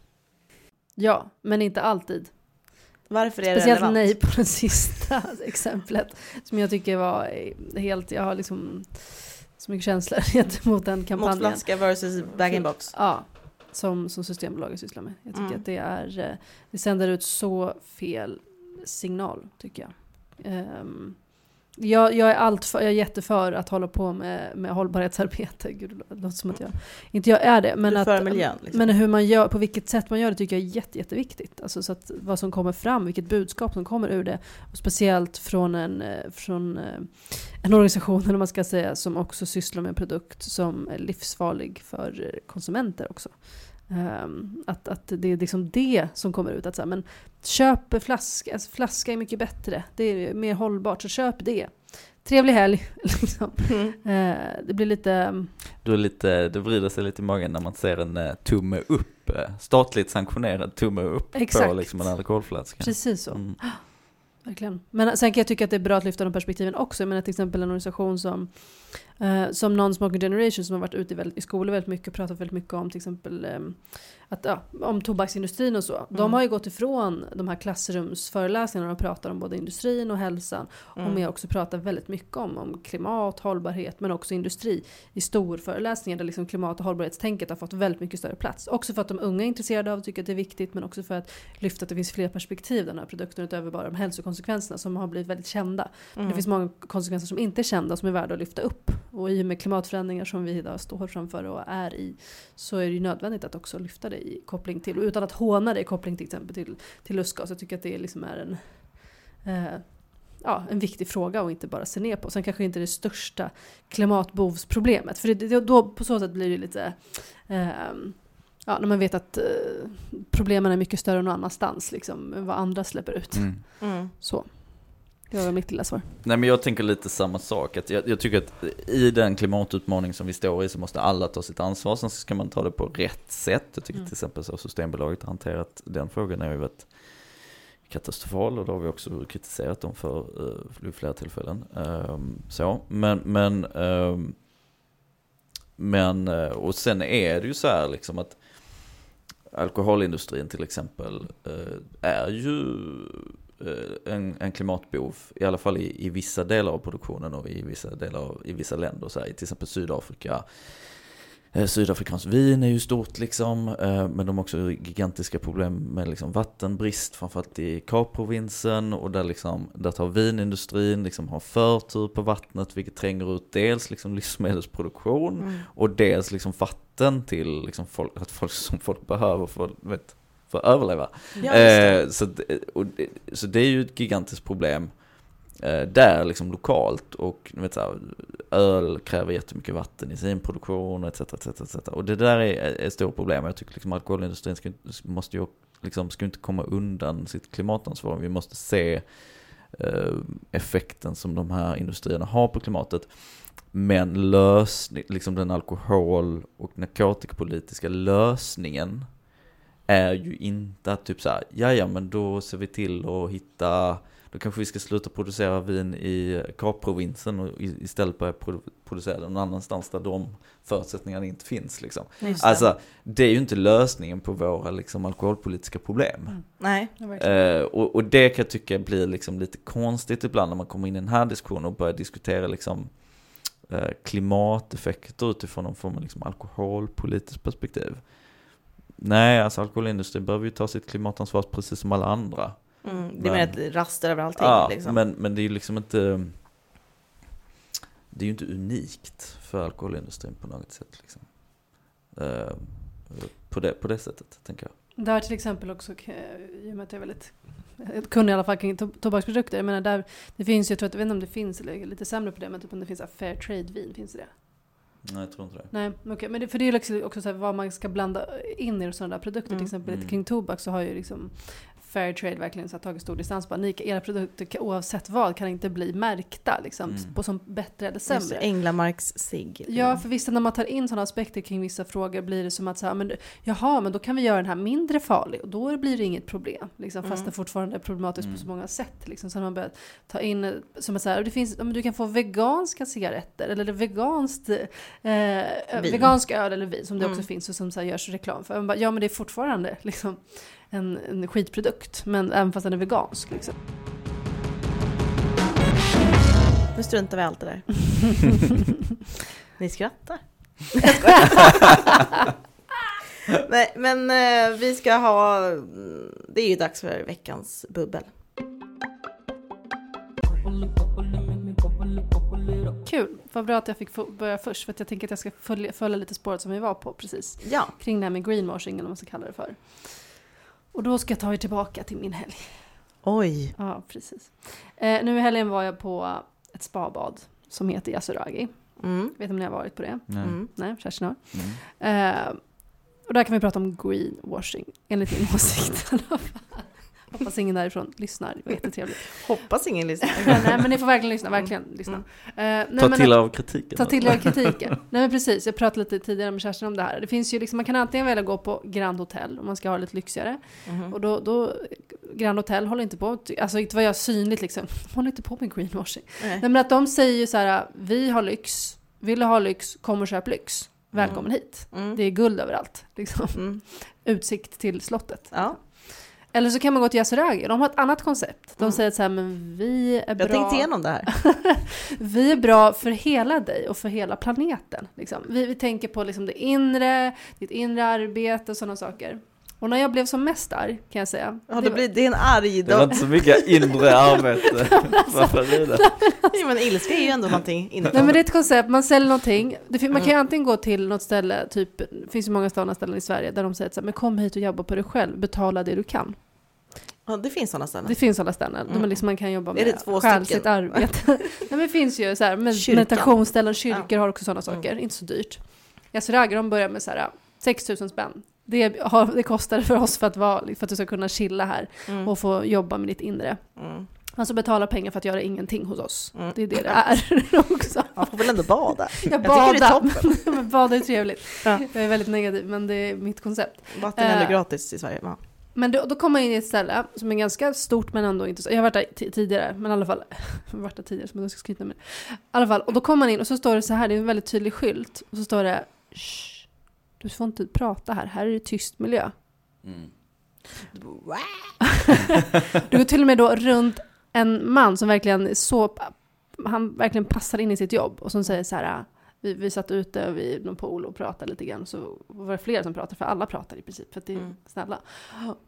Ja, men inte alltid. Varför är det Speciellt relevant? nej på det sista exemplet. Som jag tycker var helt, jag har liksom så mycket känslor gentemot den Mot kampanjen. flaska versus bag-in-box. Ja, som, som Systembolaget sysslar med. Jag tycker Mm. att det är, eh, det sänder ut så fel signal tycker jag. Ehm, jag, jag är allt för, jag är jätteför att hålla på med, med hållbarhetsarbete. Gud, det låter som att jag inte jag är det. Men är att, miljön, liksom. Men hur man gör, på vilket sätt man gör det tycker jag är jätte, jätteviktigt. Alltså så att vad som kommer fram, vilket budskap som kommer ur det. Och speciellt från en, eh, från eh, en organisation, eller man ska säga, som också sysslar med en produkt som är livsfarlig för eh, konsumenter också. Ehm, att, att det är liksom det som kommer ut. Att så här, men köp flaska, alltså flaska är mycket bättre. Det är mer hållbart, så köp det. Trevlig helg. Liksom. Mm. Eh, det blir lite... Du är lite, det vrider sig lite i magen när man ser en eh, tumme upp, eh, statligt sanktionerad tumme upp på Exakt. liksom en alkoholflaska. Precis så. Mm. Verkligen. Men sen kan jag tycka att det är bra att lyfta de perspektiven också. Jag menar till exempel en organisation som, eh, som Non-Smoking Generation som har varit ute i, väldigt, i skolor väldigt mycket och pratat väldigt mycket om till exempel eh, att, ja, om tobaksindustrin och så. De Mm. har ju gått ifrån de här klassrumsföreläsningarna och pratar om både industrin och hälsan. Och Mm. mer också pratar väldigt mycket om, om klimat, hållbarhet men också industri i storföreläsningar där liksom klimat och hållbarhetstänket har fått väldigt mycket större plats. Också för att de unga är intresserade av och tycker att det är viktigt men också för att lyfta att det finns fler perspektiv den här produkten utöver bara de hälsokonsekvenserna som har blivit väldigt kända. Mm. Det finns många konsekvenser som inte är kända som är värda att lyfta upp. Och i och med klimatförändringar som vi idag står framför och är i så är det ju nödvändigt att också lyfta det i koppling till, och utan att håna det i koppling till exempel till, till lustgas. Jag tycker att det liksom är en, eh, ja, en viktig fråga och inte bara se ner på. Sen kanske inte det största klimatbovsproblemet. För det, det, då, på så sätt blir det lite ehm, Ja, när man vet att eh, problemen är mycket större någon annanstans, liksom, än vad andra släpper ut. Mm. Mm. Så. Det var mitt lilla svar. Nej men jag tänker lite samma sak. Att jag, jag tycker att i den klimatutmaning som vi står i så måste alla ta sitt ansvar. Sen ska man ta det på rätt sätt. Jag tycker Mm. till exempel så Systembolaget har hanterat den frågan har ju varit katastrofal och det har vi också kritiserat dem för uh, flera tillfällen. Ehm, så, men, men, ehm, men, eh, och sen är det ju så här liksom att alkoholindustrin till exempel eh, är ju en, en klimatbov, i alla fall i, i vissa delar av produktionen och i vissa delar av, i vissa länder, så här, i till exempel Sydafrika, Eh, Sydafrikanskt vin är ju stort liksom, eh, men de har också gigantiska problem med liksom vattenbrist, framförallt i Kapprovinsen och där, liksom, där tar vinindustrin liksom har förtur på vattnet vilket tränger ut dels liksom livsmedelsproduktion Mm. och dels liksom vatten till liksom folk, att folk, som folk behöver för, vet, för att överleva. Ja. Eh, så, det- och, så det är ju ett gigantiskt problem eh, där liksom lokalt och vet, så här, öl kräver jättemycket vatten i sin produktion etc. etc, etc. Och det där är ett stort problem. Jag tycker liksom alkoholindustrin ska, måste ju liksom, ska inte komma undan sitt klimatansvar. Vi måste se eh, effekten som de här industrierna har på klimatet. Men lösning, liksom den alkohol och narkotikapolitiska lösningen är ju inte att typ såhär, ja ja men då ser vi till att hitta, då kanske vi ska sluta producera vin i Kapprovinsen och istället börja produ- producera det någon annanstans där de förutsättningarna inte finns liksom. Just det. Alltså, det är ju inte lösningen på våra liksom alkoholpolitiska problem. Nej. Ja, verkligen. Eh, och, och det kan jag tycka blir liksom lite konstigt ibland när man kommer in i den här diskussionen och börjar diskutera liksom eh, klimateffekter utifrån någon form av liksom alkoholpolitiskt perspektiv. Nej, alltså alkoholindustrin behöver ju ta sitt klimatansvar precis som alla andra. Mm, det är Men- ett raster över allting. Ja, liksom. men, men det är ju liksom inte Det är ju inte unikt för alkoholindustrin på något sätt liksom. Eh, på, det, på det sättet, tänker jag. Där till exempel också, eh, i och med att jag är väldigt kunnig i alla fall kring to- tobaksprodukter. Jag menar där, det finns ju, jag tror att, jag vet inte om det finns, eller lite sämre på det, men typ om det finns fair trade-vin, finns det? Nej, jag tror inte det. Nej, okej. Men det, för det är ju liksom också så här vad man ska blanda in i sådana där produkter. Mm. Till exempel Mm. kring tobak så har ju liksom fair trade verkligen så tagit stor distans på. Ni, era produkter oavsett vad kan inte bli märkta liksom, Mm. på som bättre eller Just sämre. Änglamarks cigg. Ja, för vissa när man tar in sådana aspekter kring vissa frågor blir det som att så här, men, jaha, men då kan vi göra den här mindre farlig och då blir det inget problem. Liksom, fast Mm. det fortfarande är problematiskt Mm. på så många sätt. Liksom, så har man börjat ta in, eh, som att så här, det finns, du kan få veganska cigaretter eller veganskt, eh, vegansk öl eller vin som det Mm. också finns och som så här, görs reklam för. Bara, Ja, men det är fortfarande liksom, en, en skitprodukt, men även fast den är vegansk. Liksom. Nu struntar vi allt det där. Ni skrattar. Nej, men eh, vi ska ha... Det är ju dags för veckans bubbel. Kul, vad bra att jag fick börja först för att jag tänker att jag ska följa, följa lite spåret som vi var på precis. Ja, kring det här med greenwashing eller vad man ska kalla det för. Och då ska jag ta er tillbaka till min helg. oj. Ja, precis. Eh, nu i helgen var jag på ett spabad som heter Yasuragi. Mm. Vet ni om ni har varit på det? Nej. Mm. Nej, Kerstin har. Mm. Eh, och där kan vi prata om greenwashing, enligt min åsikt. i alla fall. Hoppas ingen därifrån lyssnar, det var jättetrevligt. Hoppas ingen lyssnar. nej, men ni får verkligen lyssna, verkligen lyssna. Mm. Eh, nej, Ta men- till er av kritiken. Ta till er av kritiken. Nej men precis, jag pratade lite tidigare med Kerstin om det här. Det finns ju liksom, man kan antingen välja att gå på Grand Hotel om man ska ha lite lyxigare. Mhm. Och då, då, Grand Hotel håller inte på, alltså inte vad jag synligt liksom, de håller inte på med greenwashing. Nej. Nej men att de säger ju så här, vi har lyx, vill du ha lyx, kom och köp lyx. Välkommen hit. Mm. Det är guld överallt. Liksom. Mm. Utsikt till slottet. Ja, Eller så kan man gå till Yasuragi, de har ett annat koncept. De Mm. säger så här, men vi är bra. jag tänkte igenom det här. Vi är bra för hela dig och för hela planeten. Liksom. Vi, vi tänker på liksom det inre, ditt inre arbete och sådana saker. Och när jag blev som mest arg, kan jag säga. Ja, det blir, det är en arg Det var dag. inte så mycket inre arbete för Farida. Ja, men ilska är ju ändå någonting inifrån. Nej men det är ett koncept, man säljer någonting. Det man kan ju Mm. antingen gå till något ställe, typ, det finns ju många sådana ställen i Sverige, där de säger så här, men kom hit och jobba på dig själv, betala det du kan. Ja, det finns sådana ställen. Det finns sådana ställen, Mm. liksom man kan jobba med det två själsligt arbete. Nej men det finns ju så här, med Kyrkan. meditationsställen, kyrkor har också sådana saker, Mm. inte så dyrt. Yasuragi, de börjar med så här 6 000 spänn. Det, har, det kostar för oss för att, vara, för att du ska kunna chilla här Mm. och få jobba med ditt inre. Mm. Alltså betala pengar för att göra ingenting hos oss. Mm. Det är det det är också. Man får väl ändå bada. Jag Jag tycker det är toppen. men bada är trevligt. Ja. Jag är väldigt negativ, men det är mitt koncept. Vatten är ändå Eh. gratis i Sverige. Ja. Men då, då kommer man in i ett ställe som är ganska stort men ändå inte så. Jag har varit där ti- tidigare, men i alla fall. Jag har varit där tidigare, så jag ska skryta med det. I alla fall, och då kommer man in och så står det så här, det är en väldigt tydlig skylt. Och så står det Shh, du får inte prata här, här är det tyst miljö. Mm. Du går till och med då runt en man som verkligen så, han verkligen passar in i sitt jobb och som säger så här, vi, vi satt ute vid någon pool och pratade lite grann. Så var det flera som pratade, för alla pratar i princip. För att det är Mm. snälla.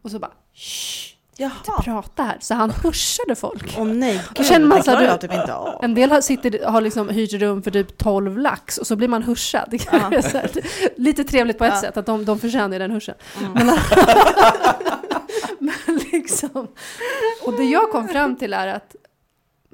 Och så bara Shh, Jaha. inte prata här. Så han pushade folk. Åh nej, gud, känner man så här, typ inte av. En del har, sitter, har liksom hyrt rum för typ 12 lax och så blir man hushad. Så här, lite trevligt på ett Ja. sätt, att de, de förtjänar den huschen. Mm. Men, men liksom, och det jag kom fram till är att,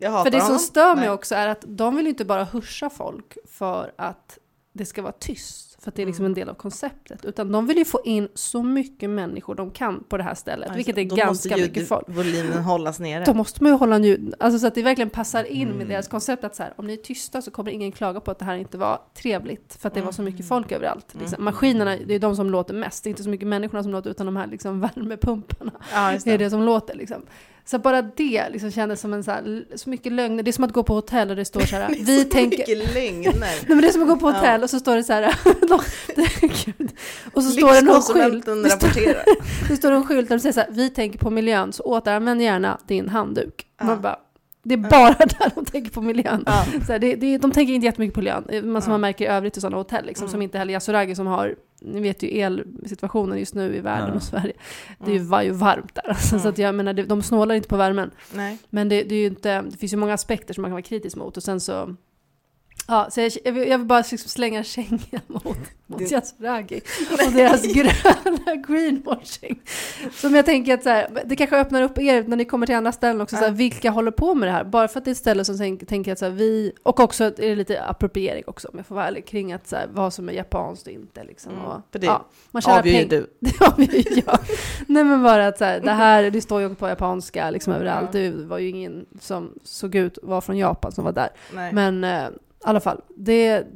för det som honom. stör mig Nej. också är att de vill inte bara huscha folk för att det ska vara tyst, för att det är liksom Mm. en del av konceptet, utan de vill ju få in så mycket människor de kan på det här stället, Alltså, vilket är då ganska måste mycket folk. Volymen hållas nere. Då måste man ju hålla ljud, alltså så att det verkligen passar in med Mm. deras koncept att så här, om ni är tysta så kommer ingen klaga på att det här inte var trevligt för att det var så mycket Mm. folk överallt. Liksom. Mm. Maskinerna, det är de som låter mest, det är inte så mycket människorna som låter utan de här liksom värmepumparna. Ja, Det är det. det som låter liksom. Så bara det liksom kändes som en så, här, så mycket lögner. Det är som att gå på hotell och det står så här, Det är vi så tänker... mycket lögner. Nej men det är som att gå på Ja. hotell och så står det så här, de, och så står det någon skylt, det står, det står en skylt där det säger så här, vi tänker på miljön så återanvänd gärna din handduk. Ja. Man bara, det är bara där de tänker på miljön. Ja. Så här, det, det, de tänker inte jättemycket på miljön, men som Ja. man märker i övrigt i sådana hotell, liksom, Mm. som inte heller Yasuragi som har, ni vet ju elsituationen just nu i världen Ja. och Sverige. Det Mm. var ju varmt där, alltså, Mm. så att jag menar, de snålar inte på värmen. Nej. Men det, det är inte, det finns ju många aspekter som man kan vara kritisk mot och sen så Ja, så jag, jag, vill, jag vill bara liksom slänga en känga mot, mot Yasuragi och deras gröna greenwashing. Som jag tänker att så här, det kanske öppnar upp er när ni kommer till andra ställen också, så här, vilka håller på med det här? Bara för att det är ett ställe som tänk, tänker att så här, vi, och också att det är lite appropriering också om jag får vara ärlig, kring att så här, vad som är japanskt och inte liksom. Mm, Och, för det ja, man tjänar Avgör ju pengar. du. Det avgör jag. Nej men bara att så här, det här, det står ju på japanska liksom överallt. Ja. Det var ju ingen som såg ut var från Japan som var där. Nej. Men eh, i alla fall, det är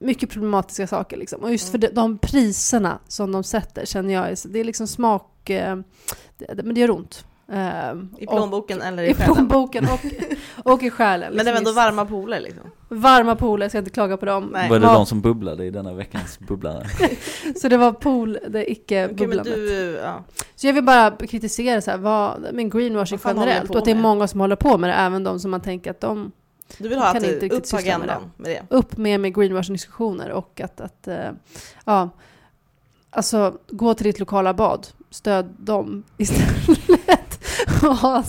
mycket problematiska saker liksom. Och just för Mm. de, de priserna som de sätter känner jag, det är liksom smak, eh, det, men det gör ont. Eh, I och- plånboken eller i i själen. plånboken och, och i själen. Men det var liksom. ändå varma pooler liksom. Varma pooler, jag ska inte klaga på dem. Nej. Var det de som bubblade i denna veckans bubblare? Så det var pool, det icke Okej, men bubblandet. du, ja. Så jag vill bara kritisera så här, vad, men greenwashing generellt och att det är många som håller på med det, även de som man tänker att de du vill ha att inte upp på agendan med det. upp med med greenwashing-diskussioner och att, att eh, ja, alltså gå till ditt lokala bad, stöd dem istället och ha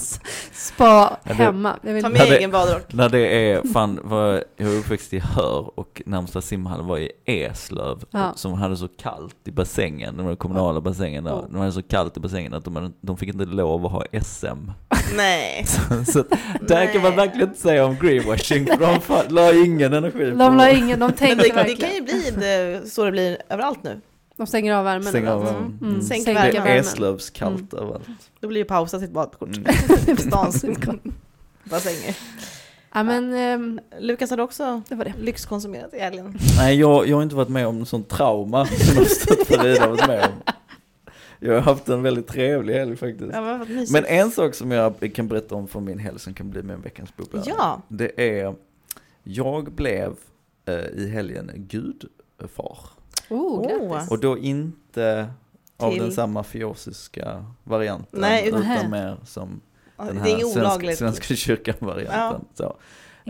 spa det- hemma. Jag vill, Ta med det- egen badrock. När det är, fan, var, jag är uppväxt i Hör och närmsta simhall var i Eslöv. Ja. Som hade så kallt i bassängen, den kommunala bassängen där. Oh. De hade så kallt i bassängen att de, de fick inte lov att ha SM. Nej. så att, där kan man Nej. verkligen inte säga om greenwashing, för de la ingen energi på de la ingen, de tänkte det, det verkligen. kan ju bli det, så det blir överallt nu. De stänger av värmen. Stänger av värmen. Mm. Mm. Sänk Sänker värmen. Det är värmen. Eslövs kallt överallt. Då blir ju pausa sitt badkort. Mm. Stans bassänger. Ja men ehm, Lukas har du också det var det. lyxkonsumerat i helgen? Nej, jag, jag har inte varit med om sån trauma som jag stött Frida varit med om. Jag har haft en väldigt trevlig helg faktiskt. Ja. Men en sak som jag kan berätta om från min helg som kan bli med en veckans bubbla. Ja. Det är, jag blev eh, i helgen gudfar. Oh, grattis. Och då inte av Till- den samma fiosiska varianten. Nej, utan Nähä. mer som Ja, den här inget svensk, olagligt Svenska kyrkan-varianten. Så.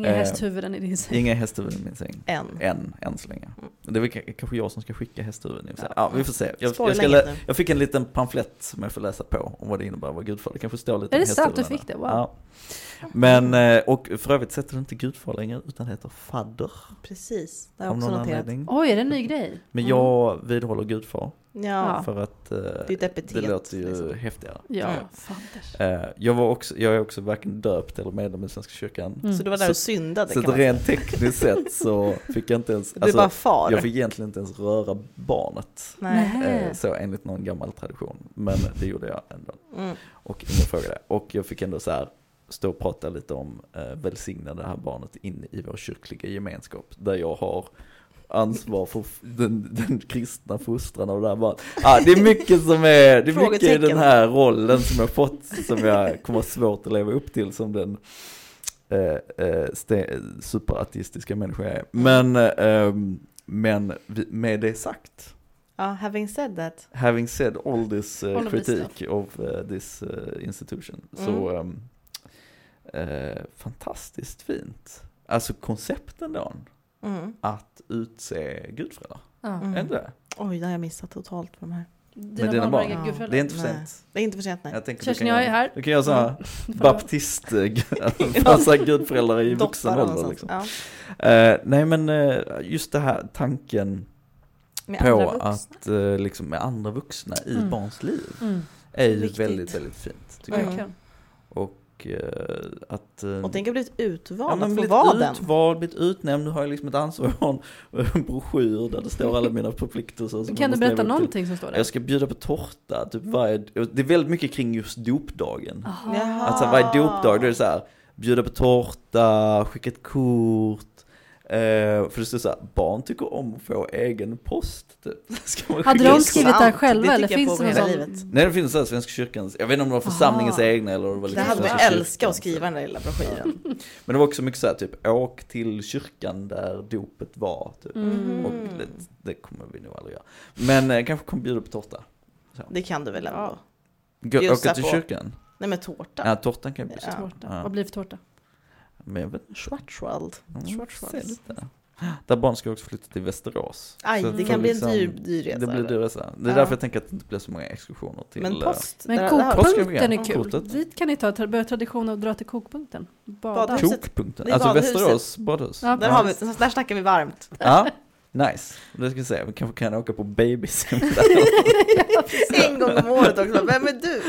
Inga Eh, hästhuvuden i din säng. Inga hästhuvuden i min säng. än. Än, än så länge. Mm. Det är väl kanske jag som ska skicka hästhuvuden i. Ja. Ja, vi får se. Jag, jag, ska jag fick en liten pamflett som jag får läsa på om vad det innebär att vara gudfar. Det kanske står lite Är det sant du fick det? Wow. Ja. Men, eh, och för övrigt sätter det inte gudfar längre utan det heter fadder. Precis, det har jag också någon noterat. anledning. Oj, är det en ny grej? Men Mm. jag vidhåller gudfar Ja, för att eh, det är ett epitet. det låter ju liksom. häftigare. Ja. Eh, jag, var också, jag är också varken döpt eller medlem i Svenska kyrkan. Mm. Så du var där Så- och syndade Så säga. rent tekniskt sett så fick jag inte ens, Du alltså, far. jag fick egentligen inte ens röra barnet. Eh, så enligt någon gammal tradition. Men det gjorde jag ändå. Mm. Och ingen frågade. Och jag fick ändå så här stå och prata lite om eh, välsigna det här barnet in i vår kyrkliga gemenskap. Där jag har ansvar för den, den kristna fostran av det här barnet. Ah, det är mycket som är, det är mycket i den här rollen som jag fått som jag kommer ha svårt att leva upp till som den eh, eh, superateistiska människa jag är. Men, eh, men med det sagt Ja, having said that. having said all this uh, All critique of uh, this uh, institution, så Mm. um, eh, fantastiskt fint. Alltså koncepten då. Mm. att utse gudföräldrar. Mm. Är inte det? Oj, det har jag missat totalt på de här. Dina dina barn Ja. Det är inte för Nej. sent. Det är inte för sent, nej. Jag tänker Kerstin, du kan jag är här. du kan göra sådana Mm. baptist, alltså gudföräldrar i vuxen ålder liksom. Ja. Eh, nej men eh, just det här tanken Med på att eh, liksom med andra vuxna i Mm. barns liv Mm. är ju Viktigt. väldigt, väldigt fint tycker jag. Verkligen. Och eh, att... eh, Och tänk att blivit Ja, utvald, men att få blivit vara den. utvald, blivit utnämnd, nu har jag liksom ett ansvar, jag har en, en broschyr där det står alla mina förpliktelser. Kan du berätta någonting som står där? Jag ska bjuda på tårta, typ varje, det är väldigt mycket kring just dopdagen. Aha. Jaha. Alltså varje dopdag, då är det så här, bjuda på tårta, skicka ett kort. Eh, för det står så här, barn tycker om att få egen post. Typ. Ska man Hade de skrivit det här själva Det eller finns det någon hela sån? livet. Nej det finns så här Svenska kyrkans, jag vet inte om det var församlingens Aha. egna eller det var Det liksom hade man älskat att skriva den där lilla broschyren. Men det var också mycket så här, typ åk till kyrkan där dopet var. Typ. Mm. Och det, det kommer vi nog aldrig göra. Men eh, kanske kommer bjuda på tårta. Det kan du väl ändå? Ja. Gå, Bjussa åka till på. kyrkan? Nej men tårta. Ja, tårtan kan jag bjussa. Ja. Tårta. Ja. Vad blir det för tårta? Men jag vet inte. Schwarzwald. Mm, Schwarzwald. Där barn ska också flytta till Västerås. Aj, Så det kan bli en liksom- dyr, dyr resa. Det blir dyr resa. Det är Ja. därför jag tänker att det inte blir så många exkursioner till... Men eh, post. Men där- kokpunkten är kul. Kortet. Dit kan ni ta, börja tradition att dra till kokpunkten. Bada. Kokpunkten. Alltså badhuset. Västerås badhus. Ja. Där, har vi, där snackar vi varmt. Ja, nice. Det ska vi se, vi kanske kan åka på babysim där. En gång om året också. Vem är du?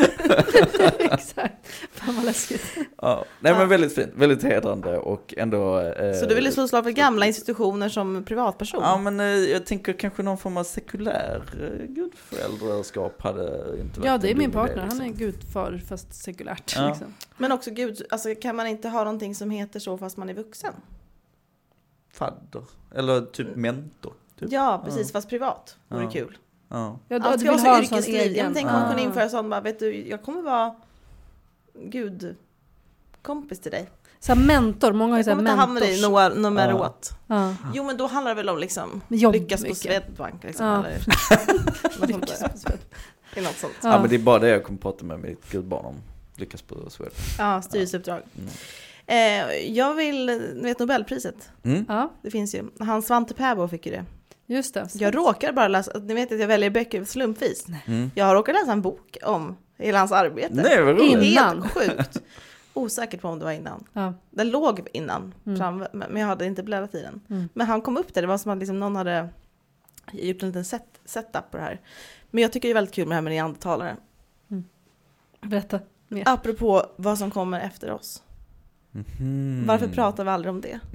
Exakt. Fan vad läskigt. ja. Nej men väldigt fint, väldigt hedrande och ändå... Eh, Så du ville slå slag för gamla institutioner som privatperson? Ja men eh, jag tänker kanske någon form av sekulär eh, gudföräldraskap hade inte varit Ja, det är min partner. Han är liksom. gudfar fast sekulärt. Ja. Liksom. Men också gud, alltså, kan man inte ha någonting som heter så fast man är vuxen? Fadder, eller typ mentor. Typ. Ja, precis, Ja. fast privat. Vore Ja. kul. Ja. Ja, Allt ska vara så. Jag egen. tänker man Ah. kunde införa sånt, bara, vet du, jag kommer vara gud kompis till dig. Så mentor, många har ju Jag så här kommer inte hamna mentors. i några nummer Ja. åt. Ja. Jo men då handlar det väl om liksom Jobb lyckas på mycket. Swedbank liksom, Ja. eller något sånt Lyckas på något sånt. Ja. men det är bara det jag kommer prata med mitt gudbarn om. Lyckas på Sweden. Ja, styrelseuppdrag. Mm. Eh, jag vill, ni vet Nobelpriset, Mm. ja, det finns ju. Han Svante Pääbo fick ju det. just det. Jag råkar bara läsa, ni vet att jag väljer böcker slumpvis. Mm. Jag har råkat läsa en bok om hela hans arbete. Nej vad roligt. Innan. Helt sjukt. Osäker på om det var innan. Ja. Den låg innan, Mm. fram, men jag hade inte bläddrat i den. Mm. Men han kom upp där, det var som att liksom någon hade gjort en liten set, setup på det här. Men jag tycker det är väldigt kul med det här med neandertalare. Berätta mer. Apropå vad som kommer efter oss. Mhm. Varför pratar vi aldrig om det?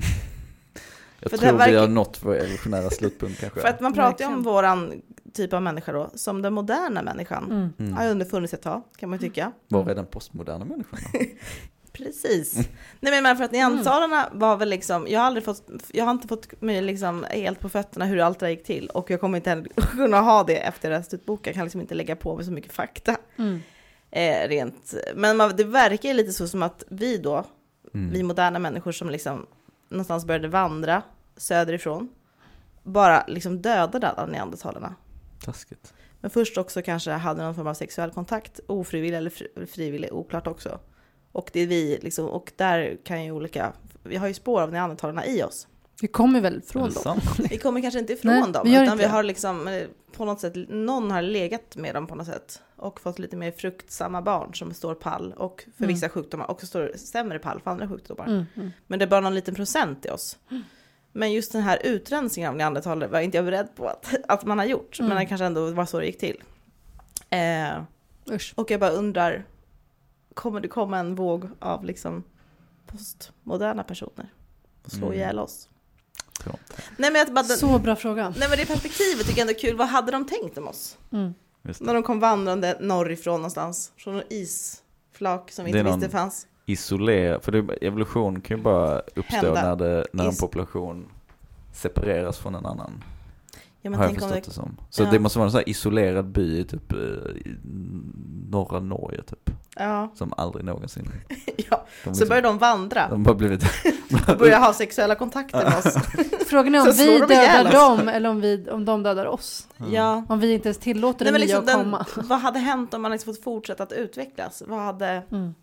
Jag för det tror vi verkar- har nått vår evolutionära slutpunkt kanske. För att man pratar ju om våran typ av människa då, som den moderna människan. Mm. Mm. Har ju under funnits ett tag, kan man ju tycka. Var är den postmoderna människan då? Precis. Nej men för att neandertalarna var väl liksom, jag har aldrig fått, jag har inte fått mig liksom helt på fötterna hur allt det gick till. Och jag kommer inte heller kunna ha det efter jag läst ut boken, jag kan liksom inte lägga på mig så mycket fakta. Mm. Eh, rent. Men man, det verkar ju lite så som att vi då, Mm. vi moderna människor som liksom någonstans började vandra söderifrån, bara liksom dödade alla neandertalarna. Taskigt. Men först också kanske hade någon form av sexuell kontakt, ofrivillig eller fri- frivillig, oklart också. Och det är vi, liksom, och där kan ju olika, vi har ju spår av neandertalarna i oss. Vi kommer väl från dem? Vi kommer kanske inte ifrån Nej, dem, vi utan inte vi det. har liksom eh, på något sätt, någon har legat med dem på något sätt. Och fått lite mer fruktsamma barn som står pall och för Mm. vissa sjukdomar också står sämre pall för andra sjukdomar. Mm. Mm. Men det är bara någon liten procent i oss. Men just den här utrensningen av neandertalare var inte jag beredd på att, att man har gjort. Mm. Men det kanske ändå var så det gick till. Eh, och jag bara undrar, kommer det komma en våg av liksom postmoderna personer? Och slå Mm. ihjäl oss? Nej men, jag, bara, den, Så bra fråga. nej men det perspektivet tycker jag ändå är kul. Vad hade de tänkt om oss? Mm. När de kom vandrande norrifrån någonstans. Från någon isflak som vi inte visste fanns. Isolera, för det, evolution kan ju bara uppstå Hända. när, det, när en population separeras från en annan. Ja, men har jag tänk om förstått det, det som. Så Ja. det måste vara en sån här isolerad by typ eh, i norra Norge typ. Ja, Som aldrig någonsin. ja. De, Så liksom, börjar de vandra. de har blivit... börjar ha sexuella kontakter med oss. Frågan är om vi de dödar oss. dem eller om, vi, om de dödar oss. Ja. Om vi inte ens tillåter Nej, det men nya liksom att den, komma. vad hade hänt om man liksom fått fortsätta att utvecklas? Vad hade, Mm.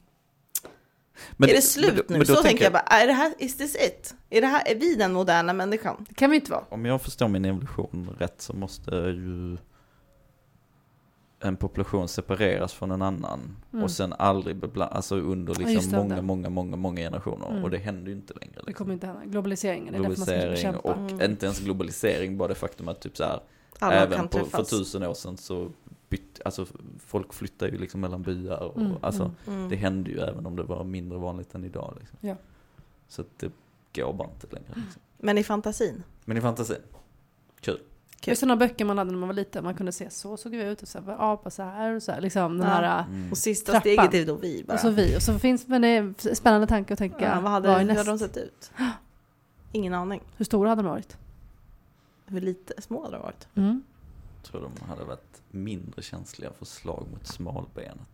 Men är det slut men nu? men då så tänker jag jag- bara, är det här, is this it? Är, det här, är vi den moderna människan? Det kan vi inte vara. Om jag förstår min evolution rätt så måste ju en population separeras från en annan Mm. och sen aldrig beblandas, alltså under liksom det, många, det. många, många, många generationer. Mm. Och det händer ju inte längre. Det Liksom. kommer inte hända. Globaliseringen, det är därför man ska Globalisering bekämpa. och Mm. inte ens globalisering, bara det faktum att typ så här, Alla även kan på, för tusen år sedan så bytt, alltså folk flyttar ju liksom mellan byar och Mm, alltså mm. Mm. det hände ju även om det var mindre vanligt än idag. Liksom. Ja. Så att det går bara inte längre. Liksom. Men i fantasin. Men i fantasin, kul. Det är sådana böcker man hade när man var liten. Man kunde se så såg vi ut och så här, var apa så här och så här. Liksom den Ja. här. Mm. Och sista Trappan. steget är då vi bara. Och så vi. Och så finns men det är spännande tanke att tänka. ja, vad hade, vad hur hade de sett ut? Ingen aning. Hur stora hade de varit? Hur lite små hade de varit. Mm. tror de hade varit mindre känsliga för slag mot smalbenet.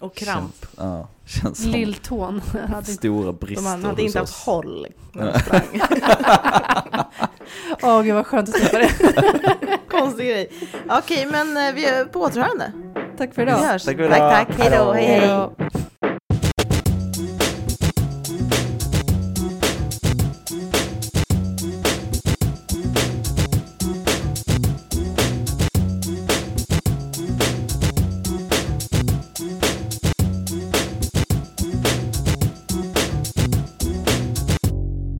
Och kramp. Känns, ja, känns som Lilltån. hade inte... stora brister De hade inte haft håll när de sprang. Åh gud vad skönt att slippa det. Konstig grej. Okej, men eh, vi är på återhörande. Tack för Vi idag. hörs. Tack för idag. Tack, tack. Hej då. Hej, hej. Hej då.